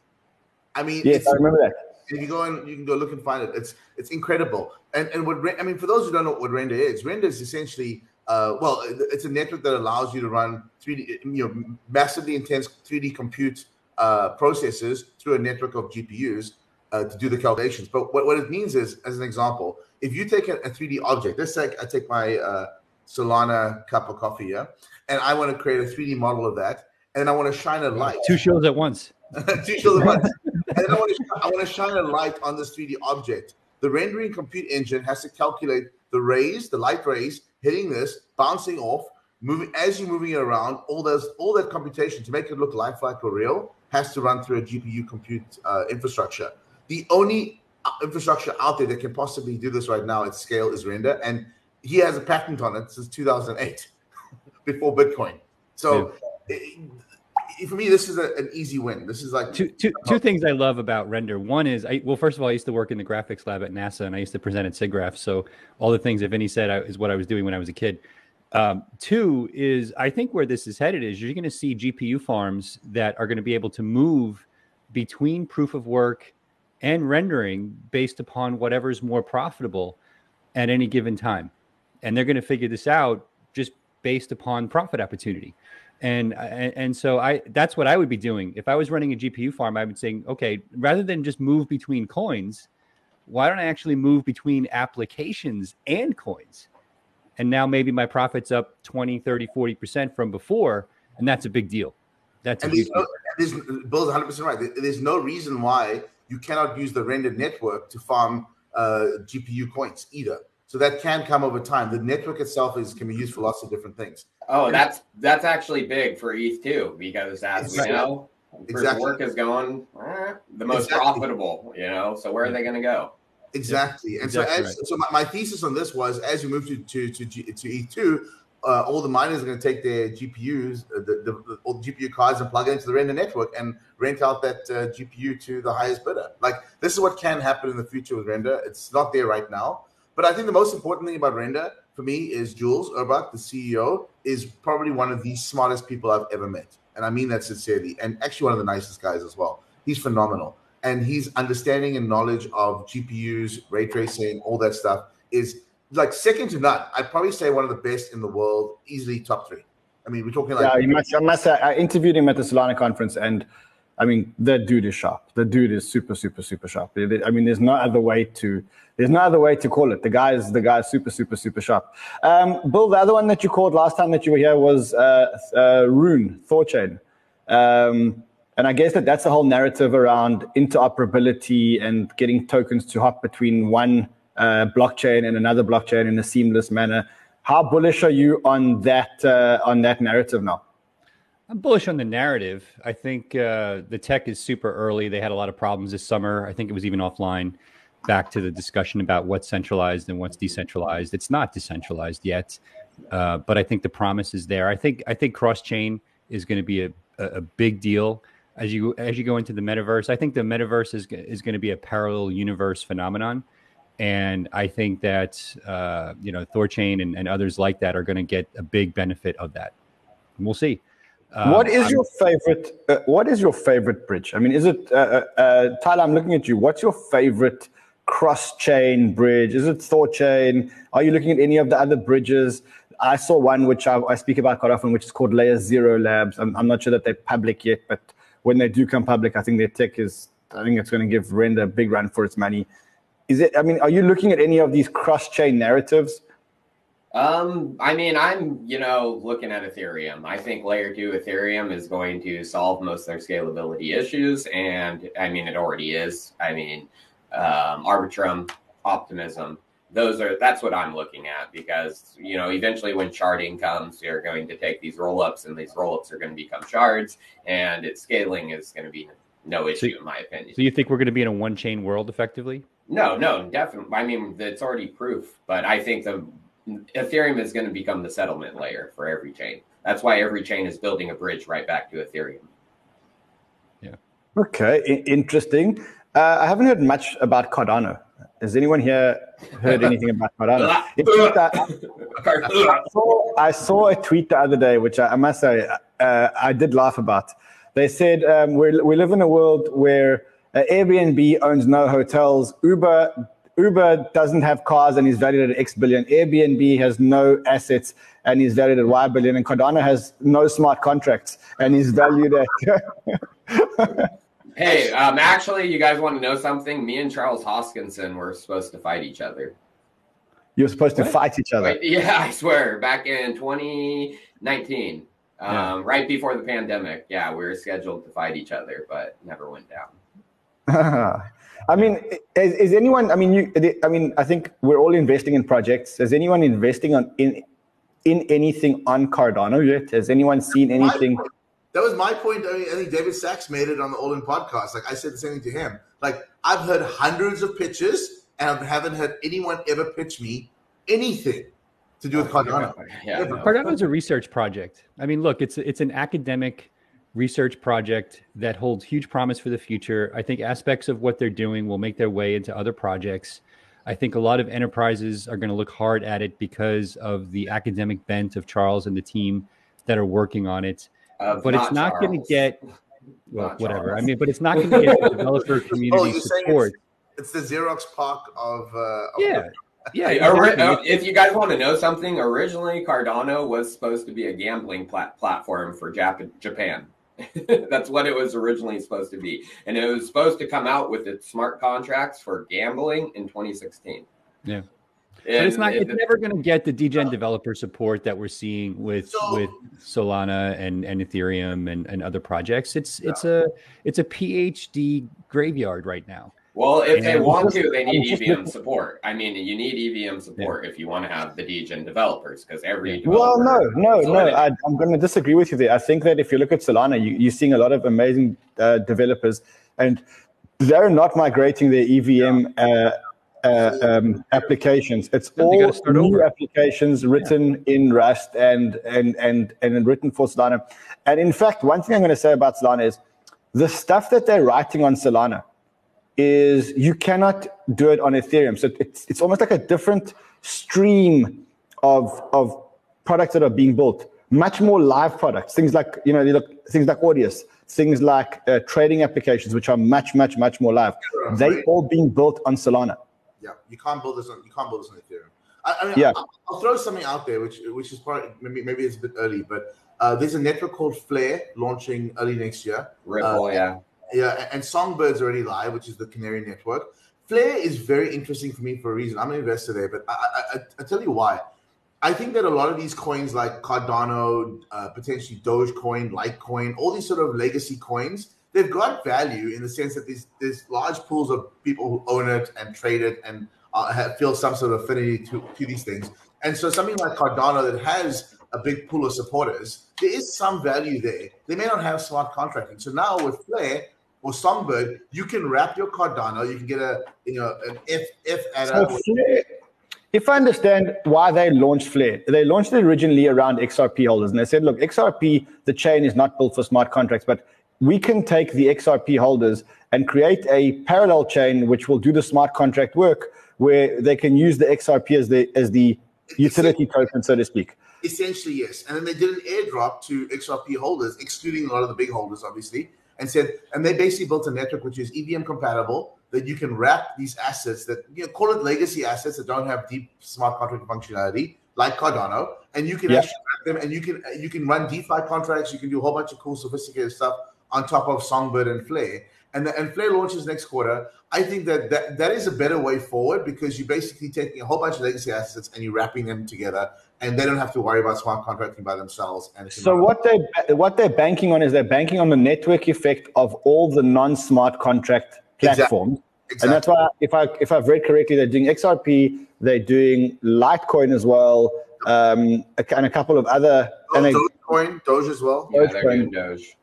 I mean, Yes, I remember that. if you go and you can go look and find it. It's it's incredible. And and what I mean for those who don't know what Render is, Render is essentially uh, well, it's a network that allows you to run 3D, you know, massively intense 3D compute uh, processes through a network of GPUs uh, to do the calculations. But what, what it means is, as an example, if you take a, a 3D object, let's say I take my uh, Solana cup of coffee here, and I want to create a 3D model of that, and I want to shine a light. Two shows at once. Two shows at once. and I want, to, I want to shine a light on this 3D object. The rendering compute engine has to calculate the rays, the light rays hitting this, bouncing off, moving as you're moving it around. All those, all that computation to make it look lifelike or real has to run through a GPU compute uh, infrastructure. The only uh, infrastructure out there that can possibly do this right now at scale is Render, and he has a patent on it since 2008, before Bitcoin. So, for me, this is a, an easy win. This is like two, two, two things I love about Render. One is, I, well, first of all, I used to work in the graphics lab at NASA, and I used to present at SIGGRAPH. So all the things that Vinny said I, is what I was doing when I was a kid. Um, two is, I think where this is headed is you're going to see GPU farms that are going to be able to move between proof of work and rendering based upon whatever's more profitable at any given time, and they're going to figure this out just based upon profit opportunity and and so I that's what I would be doing if I was running a GPU farm. I would say, okay, rather than just move between coins, why don't I actually move between applications and coins? And now maybe my profits up 20, 30, 40% from before, and that's a big deal. That's and a big no, deal. Bill's 100 percent right. There's no reason why you cannot use the rendered network to farm uh, GPU coins either. So that can come over time. The network itself is can be used for lots of different things. Oh, that's that's actually big for ETH too, because as Exactly. we know, proof of Exactly. work is going eh, the most Exactly. profitable. You know, so where are they going to go? Exactly. And exactly so, as, right. so my, my thesis on this was as you move to to to, G, to E2, uh, all the miners are going to take their GPUs, uh, the, the, the all the GPU cards, and plug it into the render network and rent out that uh, GPU to the highest bidder. Like this is what can happen in the future with render. It's not there right now, but I think the most important thing about render for me is Jules Urbach, the CEO, is probably one of the smartest people I've ever met, and I mean that sincerely, and actually one of the nicest guys as well. He's phenomenal and his understanding and knowledge of GPUs, ray tracing, all that stuff is like second to none. I'd probably say one of the best in the world, easily top three. I mean, we're talking like Yeah, you must, must say, I interviewed him at the Solana conference, and I mean, the dude is sharp. The dude is super, super, super sharp. I mean, there's no other way to there's no other way to call it. The guy is the guy is super, super, super sharp. Um, Bill, the other one that you called last time that you were here was uh, uh, Rune Thorchain. Um, and I guess that that's the whole narrative around interoperability and getting tokens to hop between one uh, blockchain and another blockchain in a seamless manner. How bullish are you on that uh, on that narrative now? I'm bullish on the narrative. I think uh, the tech is super early. They had a lot of problems this summer. I think it was even offline. Back to the discussion about what's centralized and what's decentralized. It's not decentralized yet, uh, but I think the promise is there. I think I think cross chain is going to be a, a, a big deal as you as you go into the metaverse. I think the metaverse is is going to be a parallel universe phenomenon, and I think that uh, you know Thorchain and, and others like that are going to get a big benefit of that. And we'll see. What Um, is I'm- your favorite? Uh, what is your favorite bridge? I mean, is it uh, uh, uh, Tyler? I'm looking at you. What's your favorite cross-chain bridge? Is it Thorchain? Are you looking at any of the other bridges? I saw one which I, I speak about quite often, which is called Layer Zero Labs. I'm, I'm not sure that they're public yet, but when they do come public, I think their tech is. I think it's going to give Render a big run for its money. Is it? I mean, are you looking at any of these cross-chain narratives? Um, I mean, I'm you know looking at Ethereum. I think layer two Ethereum is going to solve most of their scalability issues, and I mean it already is. I mean, um, Arbitrum, Optimism, those are that's what I'm looking at because you know eventually when sharding comes, you're going to take these rollups, and these rollups are going to become shards, and its scaling is going to be no issue in my opinion. So you think we're going to be in a one chain world effectively? No, no, definitely. I mean, it's already proof, but I think the Ethereum is going to become the settlement layer for every chain. That's why every chain is building a bridge right back to Ethereum. Yeah. Okay, I- interesting. Uh, I haven't heard much about Cardano. Has anyone here heard anything about Cardano? I, I saw, I saw a tweet the other day, which I, I must say uh, I did laugh about. They said um, we we live in a world where uh, Airbnb owns no hotels, Uber Uber doesn't have cars and is valued at X billion. Airbnb has no assets and is valued at Y billion. And Cardano has no smart contracts and is valued at. Hey, um, actually, you guys want to know something? Me and Charles Hoskinson were supposed to fight each other. You're supposed to What? fight each other. Wait, yeah, I swear, back in 2019, um, Yeah. right before the pandemic. Yeah, we were scheduled to fight each other, but never went down. I mean, is, is anyone? I mean, you. I mean, I think we're all investing in projects. Is anyone investing on in in anything on Cardano yet? Has anyone seen anything? That was my point. I, mean, I think David Sacks made it on the All In podcast. Like I said the same thing to him. Like I've heard hundreds of pitches, and I haven't heard anyone ever pitch me anything to do with oh, Cardano. Yeah, Never. no. Cardano is a research project. I mean, look, it's it's an academic research project that holds huge promise for the future. I think aspects of what they're doing will make their way into other projects. I think a lot of enterprises are going to look hard at it because of the academic bent of Charles and the team that are working on it. Of But it's not going to get well, Not whatever. I mean, but it's not going to get the developer community Oh, support. It's the Xerox PARC of. Uh, of Yeah, yeah. Hey, exactly. uh, if you guys want to know something, originally Cardano was supposed to be a gambling plat- platform for Jap- Japan. That's what it was originally supposed to be, and it was supposed to come out with its smart contracts for gambling in 2016. Yeah. And but it's not. it- It's never going to get the degen developer support that we're seeing with So- with Solana and, and Ethereum and, and other projects. It's it's a it's a PhD graveyard right now. Well, if they Yeah. want to, they need EVM support. I mean, you need EVM support if you want to have the degen developers, because every Well, no, no, no. I, I'm going to disagree with you there. I think that if you look at Solana, you, you're seeing a lot of amazing uh, developers, and they're not migrating their EVM uh, uh, um, applications. It's No, they all new over. applications written in Rust and and and and written for Solana. And in fact, one thing I'm going to say about Solana is the stuff that they're writing on Solana is you cannot do it on Ethereum. So it's it's almost like a different stream of of products that are being built. Much more live products, things like you know look, things like Audius, things like uh, trading applications, which are much much much more live. They Right. all being built on Solana. Yeah, you can't build this on you can't build this on Ethereum. I, I mean, Yeah. I'll, I'll throw something out there, which which is probably maybe maybe it's a bit early, but uh, there's a network called Flare launching early next year. Ripple, Uh, yeah. Yeah, and Songbird's already live, which is the Canary network. Flare is very interesting for me for a reason. I'm an investor there, but I, I, I, I tell you why. I think that a lot of these coins like Cardano, uh, potentially Dogecoin, Litecoin, all these sort of legacy coins, they've got value in the sense that there's, there's large pools of people who own it and trade it and uh, have, feel some sort of affinity to, to these things. And so something like Cardano that has a big pool of supporters, there is some value there. They may not have smart contracting. So now with Flare or Songbird, you can wrap your Cardano, you can get a you know an if if at So a Flare, if I understand why they launched Flare, they launched it originally around XRP holders, and they said, look, XRP, the chain is not built for smart contracts, but we can take the XRP holders and create a parallel chain which will do the smart contract work, where they can use the XRP as the as the utility token, so to speak. Essentially, yes. And then they did an airdrop to XRP holders, excluding a lot of the big holders, obviously, and said, and they basically built a network which is EVM compatible that you can wrap these assets that you know call it legacy assets that don't have deep smart contract functionality, like Cardano, and you can Yeah. actually wrap them and you can you can run DeFi contracts, you can do a whole bunch of cool sophisticated stuff on top of Songbird and Flare. And the, and Flare launches next quarter. I think that, that that is a better way forward because you're basically taking a whole bunch of legacy assets and you're wrapping them together, and they don't have to worry about smart contracting by themselves. And So what they what they're banking on is they're banking on the network effect of all the non-smart contract platforms. exactly. And that's why, if I if I've read correctly, they're doing XRP, they're doing Litecoin as well, um, and a couple of other. And they, Dogecoin, Doge as well. Yeah, they're Dogecoin. Doge.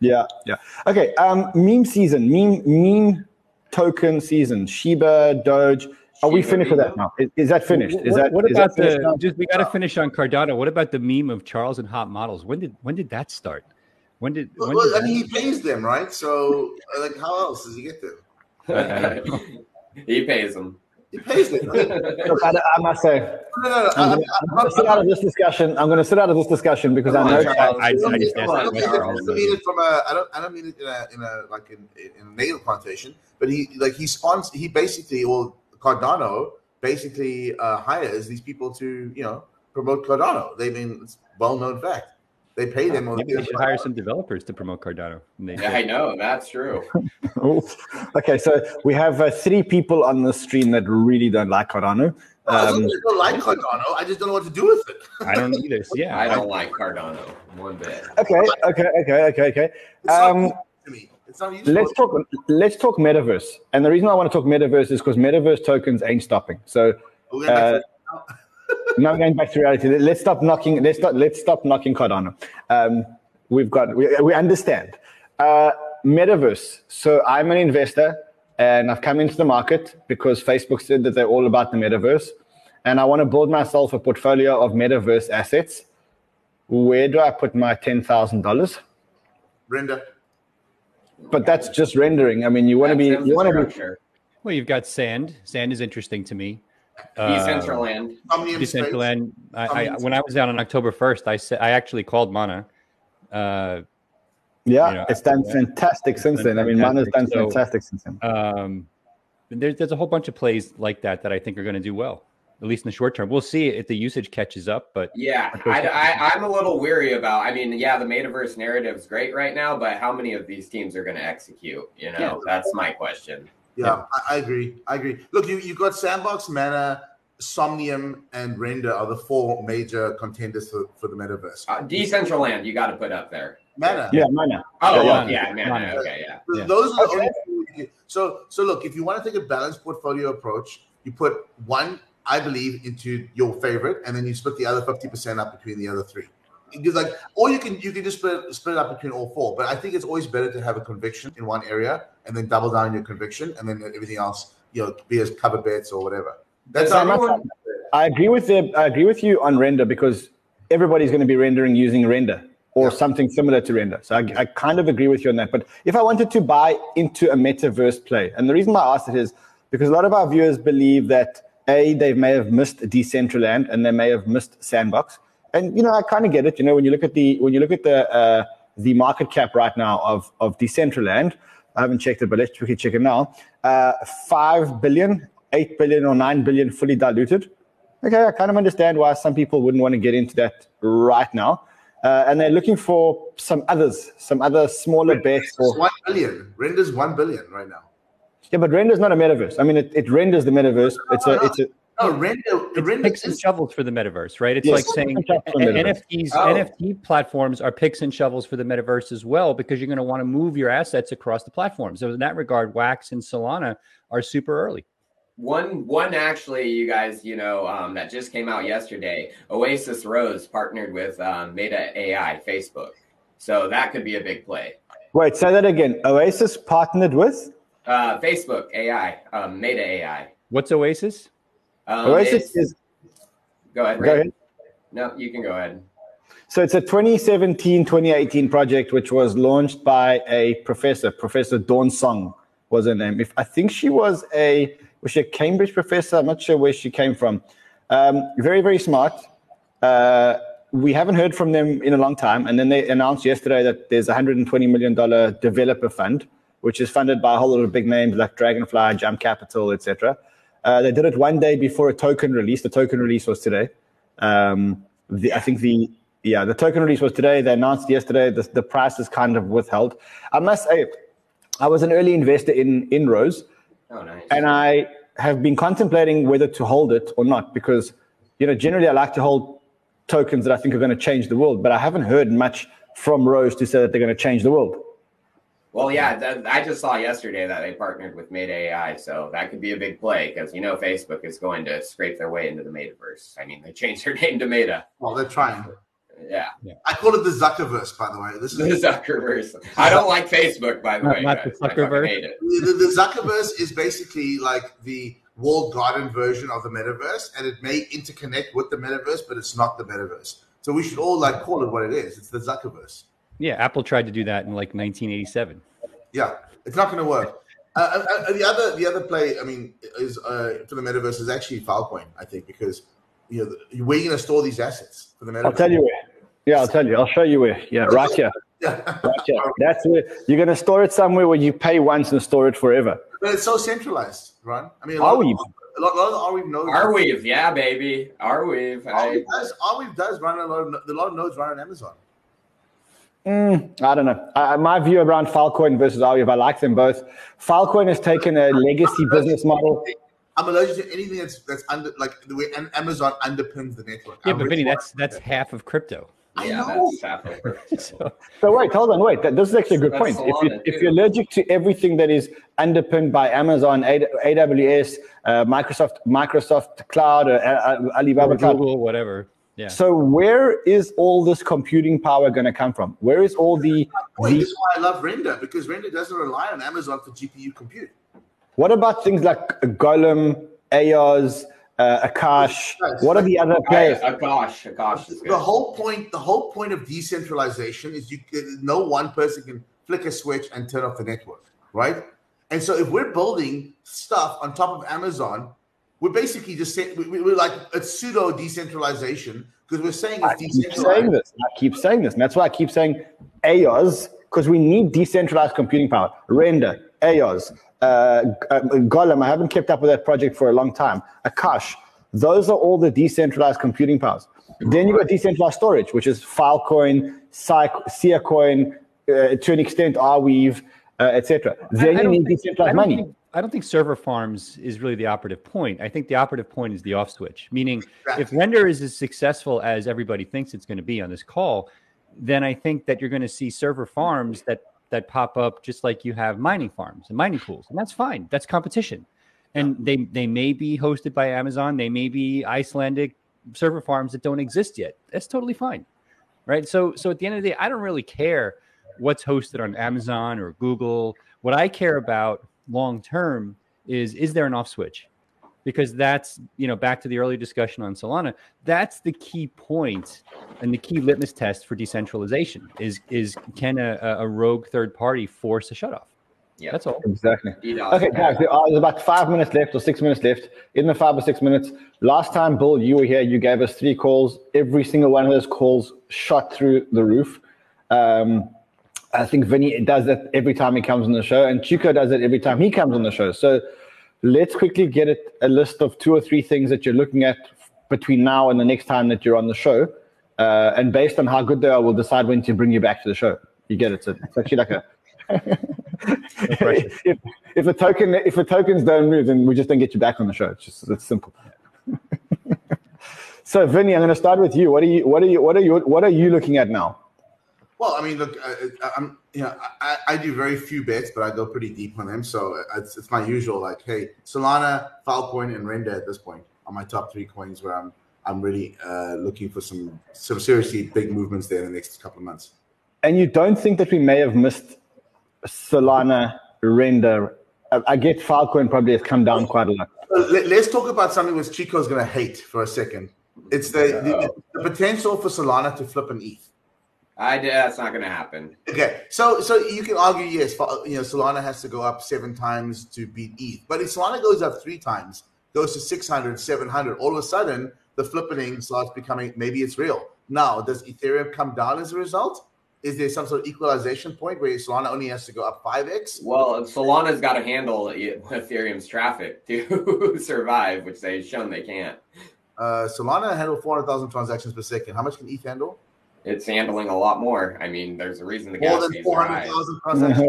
yeah, yeah. Okay, um, meme season, meme meme token season, Shiba, Doge. Are we finished with that now? Is, is that finished? Is what, that what is about that the just? We got to finish on Cardano. What about the meme of Charles and hot models? When did when did that start? When did? Well, When well, did I mean, that- he pays them, right? So, uh, like, how else does he get them? he pays them. He pays them. Right? Look, I, I must say, no, no. no, I'm I, going to sit out of this discussion. I'm going to sit out of this discussion because I know Charles. I- I don't just mean- I mean- I don't mean it from a. I don't. I don't mean it in a in a like in in a negative connotation. But he like he sponsors. He basically well Cardano basically uh, hires these people to you know promote Cardano. They mean it's well known fact. They pay them. on Maybe they should hire some developers to promote Cardano. They Yeah, I know that's true. okay, so we have uh, three people on the stream that really don't like Cardano. I Um, don't like Cardano. I just don't know what to do with it. I don't either. So yeah, I don't like Cardano one bit. okay, okay, okay, okay, okay. It's not Um, to me. It's not useful. let's talk. Let's talk metaverse. And the reason I want to talk metaverse is because metaverse tokens ain't stopping. So uh, now we're going back to reality. Let's stop knocking. Let's stop. Let's stop knocking Cardano. Um, we've got. We, we understand. Uh, metaverse. So I'm an investor, and I've come into the market because Facebook said that they're all about the metaverse, and I want to build myself a portfolio of metaverse assets. Where do I put my ten thousand dollars? Render. But that's just rendering. I mean, you want to be. You want to be. infrastructure. well, you've got Sand. Sand is interesting to me. Uh, Decentraland. Somnium. Decentraland. I, I, Somnium when I was down on October first, I said I actually called Mana. Uh, Yeah, You know, it's done fantastic since then. I mean, Mana's done fantastic. So- fantastic since then. um, there's there's a whole bunch of plays like that that I think are going to do well, at least in the short term. We'll see if the usage catches up, but Yeah, I, I, I'm a little weary about. I mean, yeah, the metaverse narrative is great right now, but how many of these teams are going to execute? You know, Yeah. that's my question. Yeah, I, I agree. I agree. Look, you you got Sandbox, Mana, Somnium, and Render are the four major contenders for, for the metaverse. Uh, Decentraland, you got to put up there. Mana. Yeah, Mana. Oh, Yeah, well, yeah. yeah, man. Mana. Okay, yeah. Th- Yeah. Those are the Okay. only two we can- so so look, if you want to take a balanced portfolio approach, you put one, I believe, into your favorite, and then you split the other 50% up between the other three. Because like or you can you can just split split it up between all four. But I think it's always better to have a conviction in one area and then double down on your conviction and then everything else, you know, be as cover bets or whatever. That's So I, how everyone- I agree with the, I agree with you on render because everybody's going to be rendering using render or Yeah. something similar to render. So I, I kind of agree with you on that. But if I wanted to buy into a metaverse play, and the reason why I asked it is because a lot of our viewers believe that a they may have missed Decentraland and they may have missed Sandbox, and you know I kind of get it. You know when you look at the when you look at the uh, the market cap right now of of Decentraland, I haven't checked it, but let's quickly check it now. Uh, Five billion, eight billion, or nine billion fully diluted. Okay, I kind of understand why some people wouldn't want to get into that right now. Uh, and they're looking for some others, some other smaller bets. Or, one billion. Render's one billion right now. Yeah, but render's not a metaverse. I mean, it, it renders the metaverse. It's a, it's a, No, render it's render picks and shovels for the metaverse, right? It's Yes. like saying Picks and shovels for the metaverse. NFTs, Oh. NFT platforms are picks and shovels for the metaverse as well because you're going to want to move your assets across the platform. So in that regard, Wax and Solana are super early. One, one actually, you guys, you know, um, that just came out yesterday. Oasis Rose partnered with um, Meta AI, Facebook, so that could be a big play. wait, say that again. Oasis partnered with Uh, Facebook AI, um, Meta AI. What's Oasis? Um, Oasis is go ahead. go ahead. No, you can go ahead. So it's a 2017 2018 project which was launched by a professor, Professor Dawn Song was her name. If I think she was a was she a Cambridge professor? I'm not sure where she came from. Um, very very smart. Uh, we haven't heard from them in a long time, and then they announced yesterday that there's a 120 million dollar developer fund, which is funded by a whole lot of big names like Dragonfly, Jump Capital, etc. Uh, they did it one day before a token release. The token release was today. Um, the, I think the yeah the token release was today. They announced yesterday. The, the price is kind of withheld. I must say, I was an early investor in in Rose, Oh, nice. and I have been contemplating whether to hold it or not because you know generally I like to hold tokens that I think are going to change the world, but I haven't heard much from Rose to say that they're going to change the world. Well, yeah, that, I just saw yesterday that they partnered with Meta AI, so that could be a big play because you know Facebook is going to scrape their way into the metaverse. I mean, they changed their name to Meta. well, they're trying. Yeah, I call it the Zuckerverse, by the way. This is the is Zuckerverse. I don't like Facebook, by the Not- way. not the guys. I Zuckerverse? hate it. the, the Zuckerverse is basically like the walled garden version of the metaverse, and it may interconnect with the metaverse, but it's not the metaverse. So we should all like call it what it is. It's the Zuckerverse. Yeah, Apple tried to do that in like 1987. Yeah, it's not going to work. Uh, uh, uh, the other, the other play, I mean, is uh, for the metaverse is actually Filecoin. I think because you know the, where are you going to store these assets for the metaverse? I'll tell you where. Yeah, I'll tell you. I'll show you where. Yeah, right here. Yeah, Right here. That's where you're going to store it somewhere where you pay once and store it forever. but it's so centralized, right? I mean, a lot, Arweave. of, a lot, a lot of Arweave nodes. Arweave, yeah, baby, Arweave. I, Arweave does, Arweave does run a lot of a lot of nodes run on Amazon. Mm, I don't know. I, my view around Filecoin versus Arweave, I like them both. Filecoin has taken a legacy business model. I'm allergic to anything that's that's under like the way Amazon underpins the network. Yeah, I'm but Vinny, that's that's half of crypto. I yeah, know. that's half of So So wait, hold on, wait. That, this is actually a good point. If, you, if you're allergic to everything that is underpinned by Amazon, AWS, uh, Microsoft, Microsoft Cloud, uh, uh, Alibaba Cloud, Google, whatever. Yeah. So where is all this computing power going to come from? Where is all the, Wait, the this is why I love Render because Render doesn't rely on Amazon for GPU compute. what about things like Golem, Aeos, uh, Akash? What are the other players? Akash, Akash. is good. The whole point, the whole point of decentralization is you no one person can flick a switch and turn off the network, right? And so if we're building stuff on top of Amazon, we're basically just saying we, we- we're like a pseudo decentralization because we're saying I it's keep saying this. I keep saying this. And that's why I keep saying AOS, because we need decentralized computing power. Render, AOS, uh, uh, Golem. I haven't kept up with that project for a long time. Akash. Those are all the decentralized computing powers. Then you've got decentralized storage, which is Filecoin, Cy- Siacoin, uh, to an extent, Arweave, uh, etc. Then I you need decentralized money. think- I don't think server farms is really the operative point. I think the operative point is the off switch, meaning if render is as successful as everybody thinks it's going to be on this call, then I think that you're going to see server farms that that pop up just like you have mining farms and mining pools, and that's fine. That's competition, and they they may be hosted by Amazon, they may be Icelandic server farms that don't exist yet. That's totally fine, right? So so at the end of the day, I don't really care what's hosted on Amazon or Google. What I care about long term is is there an off switch? Because that's you know back to the earlier discussion on Solana. That's the key point and the key litmus test for decentralization is is can a, a a rogue third party force a shutoff? Yeah. That's all. Exactly. Okay, guys, there's about five minutes left or six minutes left. In the five or six minutes, last time, Bill, you were here, you gave us three calls. Every single one of those calls shot through the roof. Um, I think Vinny does that every time he comes on the show, and Chico does it every time he comes on the show. So let's quickly get it, a list of two or three things that you're looking at between now and the next time that you're on the show. Uh, and based on how good they are, we'll decide when to bring you back to the show. You get it? So it's actually like a. if if a token if the tokens don't move, then we just don't get you back on the show. It's just it's simple. so Vinny, I'm going to start with you. What are you what are you what are you what are you looking at now? Well, I mean, look, I, I- I'm, you know, I, I do very few bets, but I go pretty deep on them. So it's, it's my usual, like, hey, Solana, Filecoin, and Render at this point are my top three coins where I'm, I'm really uh, looking for some, some seriously big movements there in the next couple of months. And you don't think that we may have missed Solana render? I get Filecoin probably has come down quite a lot. Uh, Let, us talk about something which Chico's going to hate for a second. It's the, the, the potential for Solana to flip an ETH. I that's not going to happen. Okay, so so you can argue yes, you know Solana has to go up seven times to beat ETH, but if Solana goes up three times, goes to 600, 700, all of a sudden the flippening starts becoming maybe it's real. Now, does Ethereum come down as a result? Is there some sort of equalization point where Solana only has to go up five x? Well, Solana's got to handle Ethereum's traffic to survive, which they've shown they can't. Uh, Solana handle 400,000 transactions per second. How much can ETH handle? It's handling a lot more. I mean, there's a reason the More gas than fees are high. 400,000 transactions.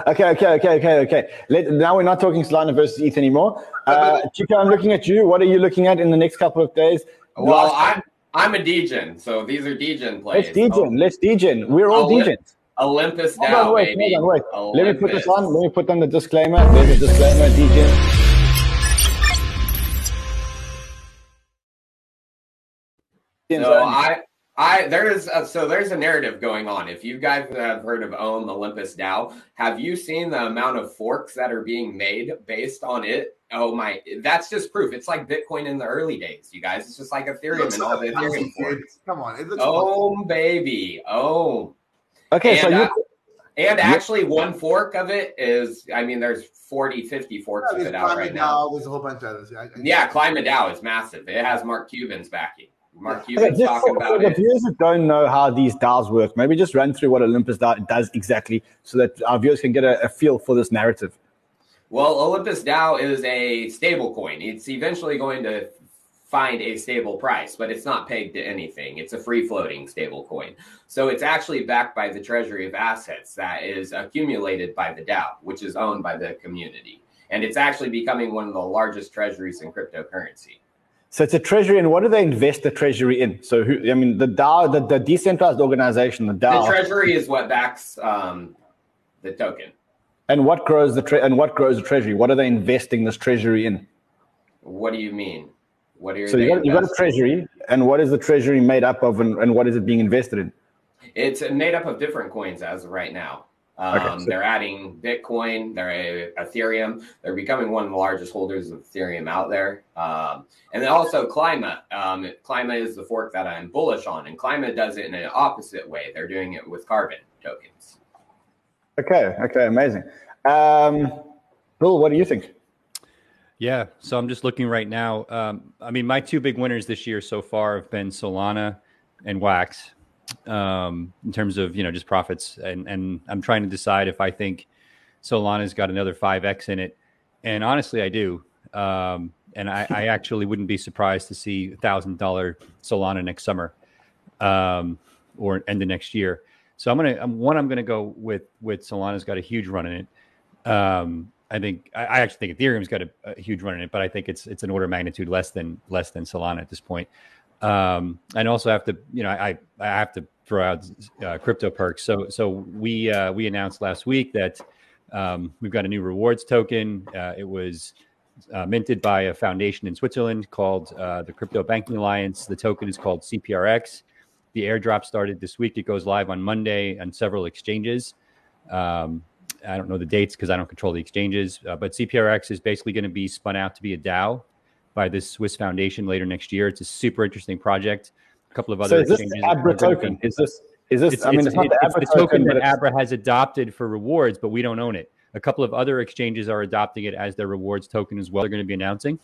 okay, okay, okay, okay, okay. Let, now we're not talking Solana versus ETH anymore. Uh, Chico, I'm looking at you. What are you looking at in the next couple of days? Well, Last- I'm I'm a degen, so these are degen plays. let's degen. Let's degen. We're all Olymp- degens. Olympus Hold now, on, wait, baby. hold on, wait. Let me put this on. Let me put on the disclaimer. There's a disclaimer, degen. So I, I there's a, so there's a narrative going on. If you guys have heard of Ohm Olympus DAO, have you seen the amount of forks that are being made based on it? Oh my, that's just proof. It's like Bitcoin in the early days, you guys. It's just like Ethereum and all the Ethereum forks. Come on, it looks Ohm baby, Ohm. Okay, so And, you. uh, And actually, one fork of it is, I mean, there's 40, 50 forks Yeah, of it out right now. DAO, There's a whole bunch of others. I- I- Yeah, Klima DAO is massive. It has Mark Cuban's backing. Mark Cuban's just talking for, for about the it. viewers that don't know how these DAOs work, maybe just run through what Olympus DAO does exactly so that our viewers can get a, a feel for this narrative. Well, Olympus DAO is a stable coin. It's eventually going to find a stable price, but it's not pegged to anything. It's a free floating stable coin. So it's actually backed by the treasury of assets that is accumulated by the DAO, which is owned by the community. And it's actually becoming one of the largest treasuries in cryptocurrency. So it's a treasury, and what do they invest the treasury in? So who? I mean, the DAO, the, the decentralized organization, the DAO. The treasury is what backs um, the token. and what grows the tre- and what grows the treasury? What are they investing this treasury in? What do you mean? What are So you got you got a treasury, and what is the treasury made up of, and, and what is it being invested in? It's made up of different coins as of right now. Um, Okay, so- They're adding Bitcoin, they're uh, Ethereum. They're becoming one of the largest holders of Ethereum out there. Um, and then also Klima. Um, Klima is the fork that I'm bullish on, and Klima does it in an opposite way. They're doing it with carbon tokens. Okay, okay, amazing. Um, Bill, what do you think? Yeah, so I'm just looking right now. Um, I mean, my two big winners this year so far have been Solana and Wax, um, in terms of you know just profits, and and I'm trying to decide if I think Solana's got another five x in it, and honestly, I do. Um, and I, I actually wouldn't be surprised to see thousand dollar Solana next summer, um, or end of next year. So I'm gonna um, one I'm gonna go with with Solana's got a huge run in it. Um, I think I, I actually think Ethereum's got a, a huge run in it, but I think it's it's an order of magnitude less than less than Solana at this point. Um, and also have to, you know, I I have to throw out uh, crypto perks. So so we uh, we announced last week that um, we've got a new rewards token. Uh, it was uh, minted by a foundation in Switzerland called uh, the Crypto Banking Alliance. The token is called CPRX. The airdrop started this week. It goes live on Monday on several exchanges. Um, I don't know the dates because I don't control the exchanges, uh, but CPRX is basically going to be spun out to be a DAO by this Swiss foundation later next year. It's a super interesting project. A couple of other So is this exchanges. Abra token? Is this is this? it's, I mean, it's, it's- not the Abra the token token, that Abra has adopted for rewards, but we don't own it. A couple of other exchanges are adopting it as their rewards token as well. They're going to be announcing.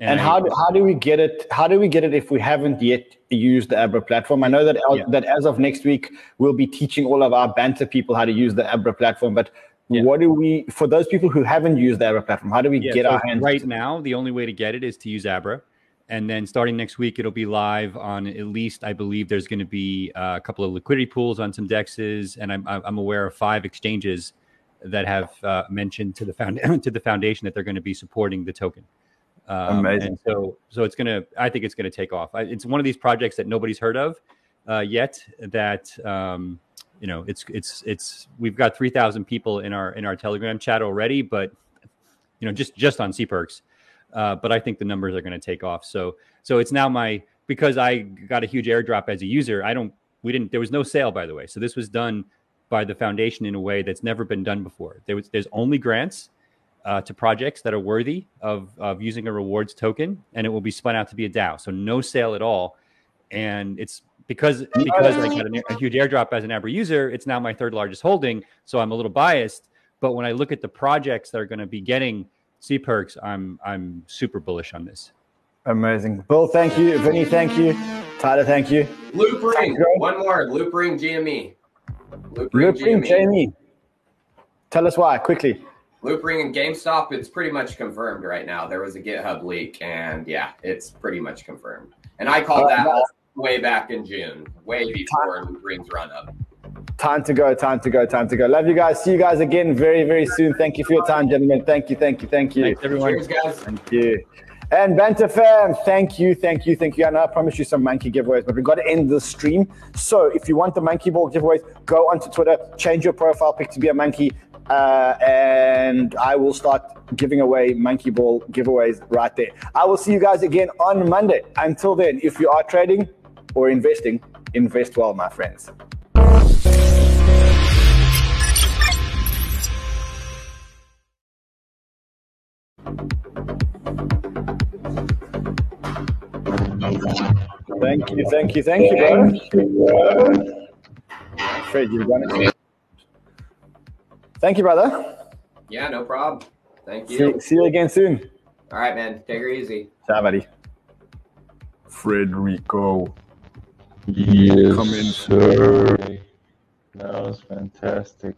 And I- how do, how do we get it? How do we get it if we haven't yet used the Abra platform? I know that Yeah. that as of next week we'll be teaching all of our banter people how to use the Abra platform. But Yeah. what do we for those people who haven't used the Abra platform? How do we Yeah, get so our hands right now? The only way to get it is to use Abra, and then starting next week, it'll be live on at least I believe there's going to be uh, a couple of liquidity pools on some dexes, and I'm I'm aware of five exchanges that have uh, mentioned to the found to the foundation that they're going to be supporting the token. Um, Amazing. And so so it's gonna I think it's gonna take off. I, it's one of these projects that nobody's heard of uh, yet. That um, you know it's it's it's we've got 3000 people in our in our telegram chat already but you know just just on cperks uh, but i think the numbers are going to take off so so it's now my because i got a huge airdrop as a user i don't we didn't there was no sale by the way so this was done by the foundation in a way that's never been done before there was there's only grants uh, to projects that are worthy of of using a rewards token and it will be spun out to be a dao so no sale at all and it's because because I got a, a huge airdrop as an Abra user, it's now my third largest holding. So I'm a little biased. But when I look at the projects that are going to be getting C perks, I'm I'm super bullish on this. Amazing. Bill, thank you. Vinny, thank you. Tyler, thank you. Loopring. Great. One more. Loopring GME. Loopring Looping GME. Jamie. Tell us why, quickly. Loopring and GameStop, it's pretty much confirmed right now. There was a GitHub leak, and yeah, it's pretty much confirmed. And I called Uh, that no. way back in June, way before Loopring's run up. Time to go, time to go, time to go. Love you guys. See you guys again very, very soon. Thank you for your time, gentlemen. Thank you, thank you, thank you. Thanks everyone. Cheers, guys. Thank you. And Banter fam, thank you, thank you, thank you. I know I promised you some monkey giveaways, but we've got to end the stream. So if you want the monkey ball giveaways, go onto Twitter, change your profile pic to be a monkey, uh, and I will start giving away monkey ball giveaways right there. I will see you guys again on Monday. Until then, if you are trading or investing, invest well, my friends. Thank you, thank you, thank you, bro. Fred, you've done it. Thank you, brother. Yeah, no problem. Thank See, you. see you again soon. All right, man. Take her easy. Ciao, buddy. Frederico. Yes, Come in. sir. That was fantastic.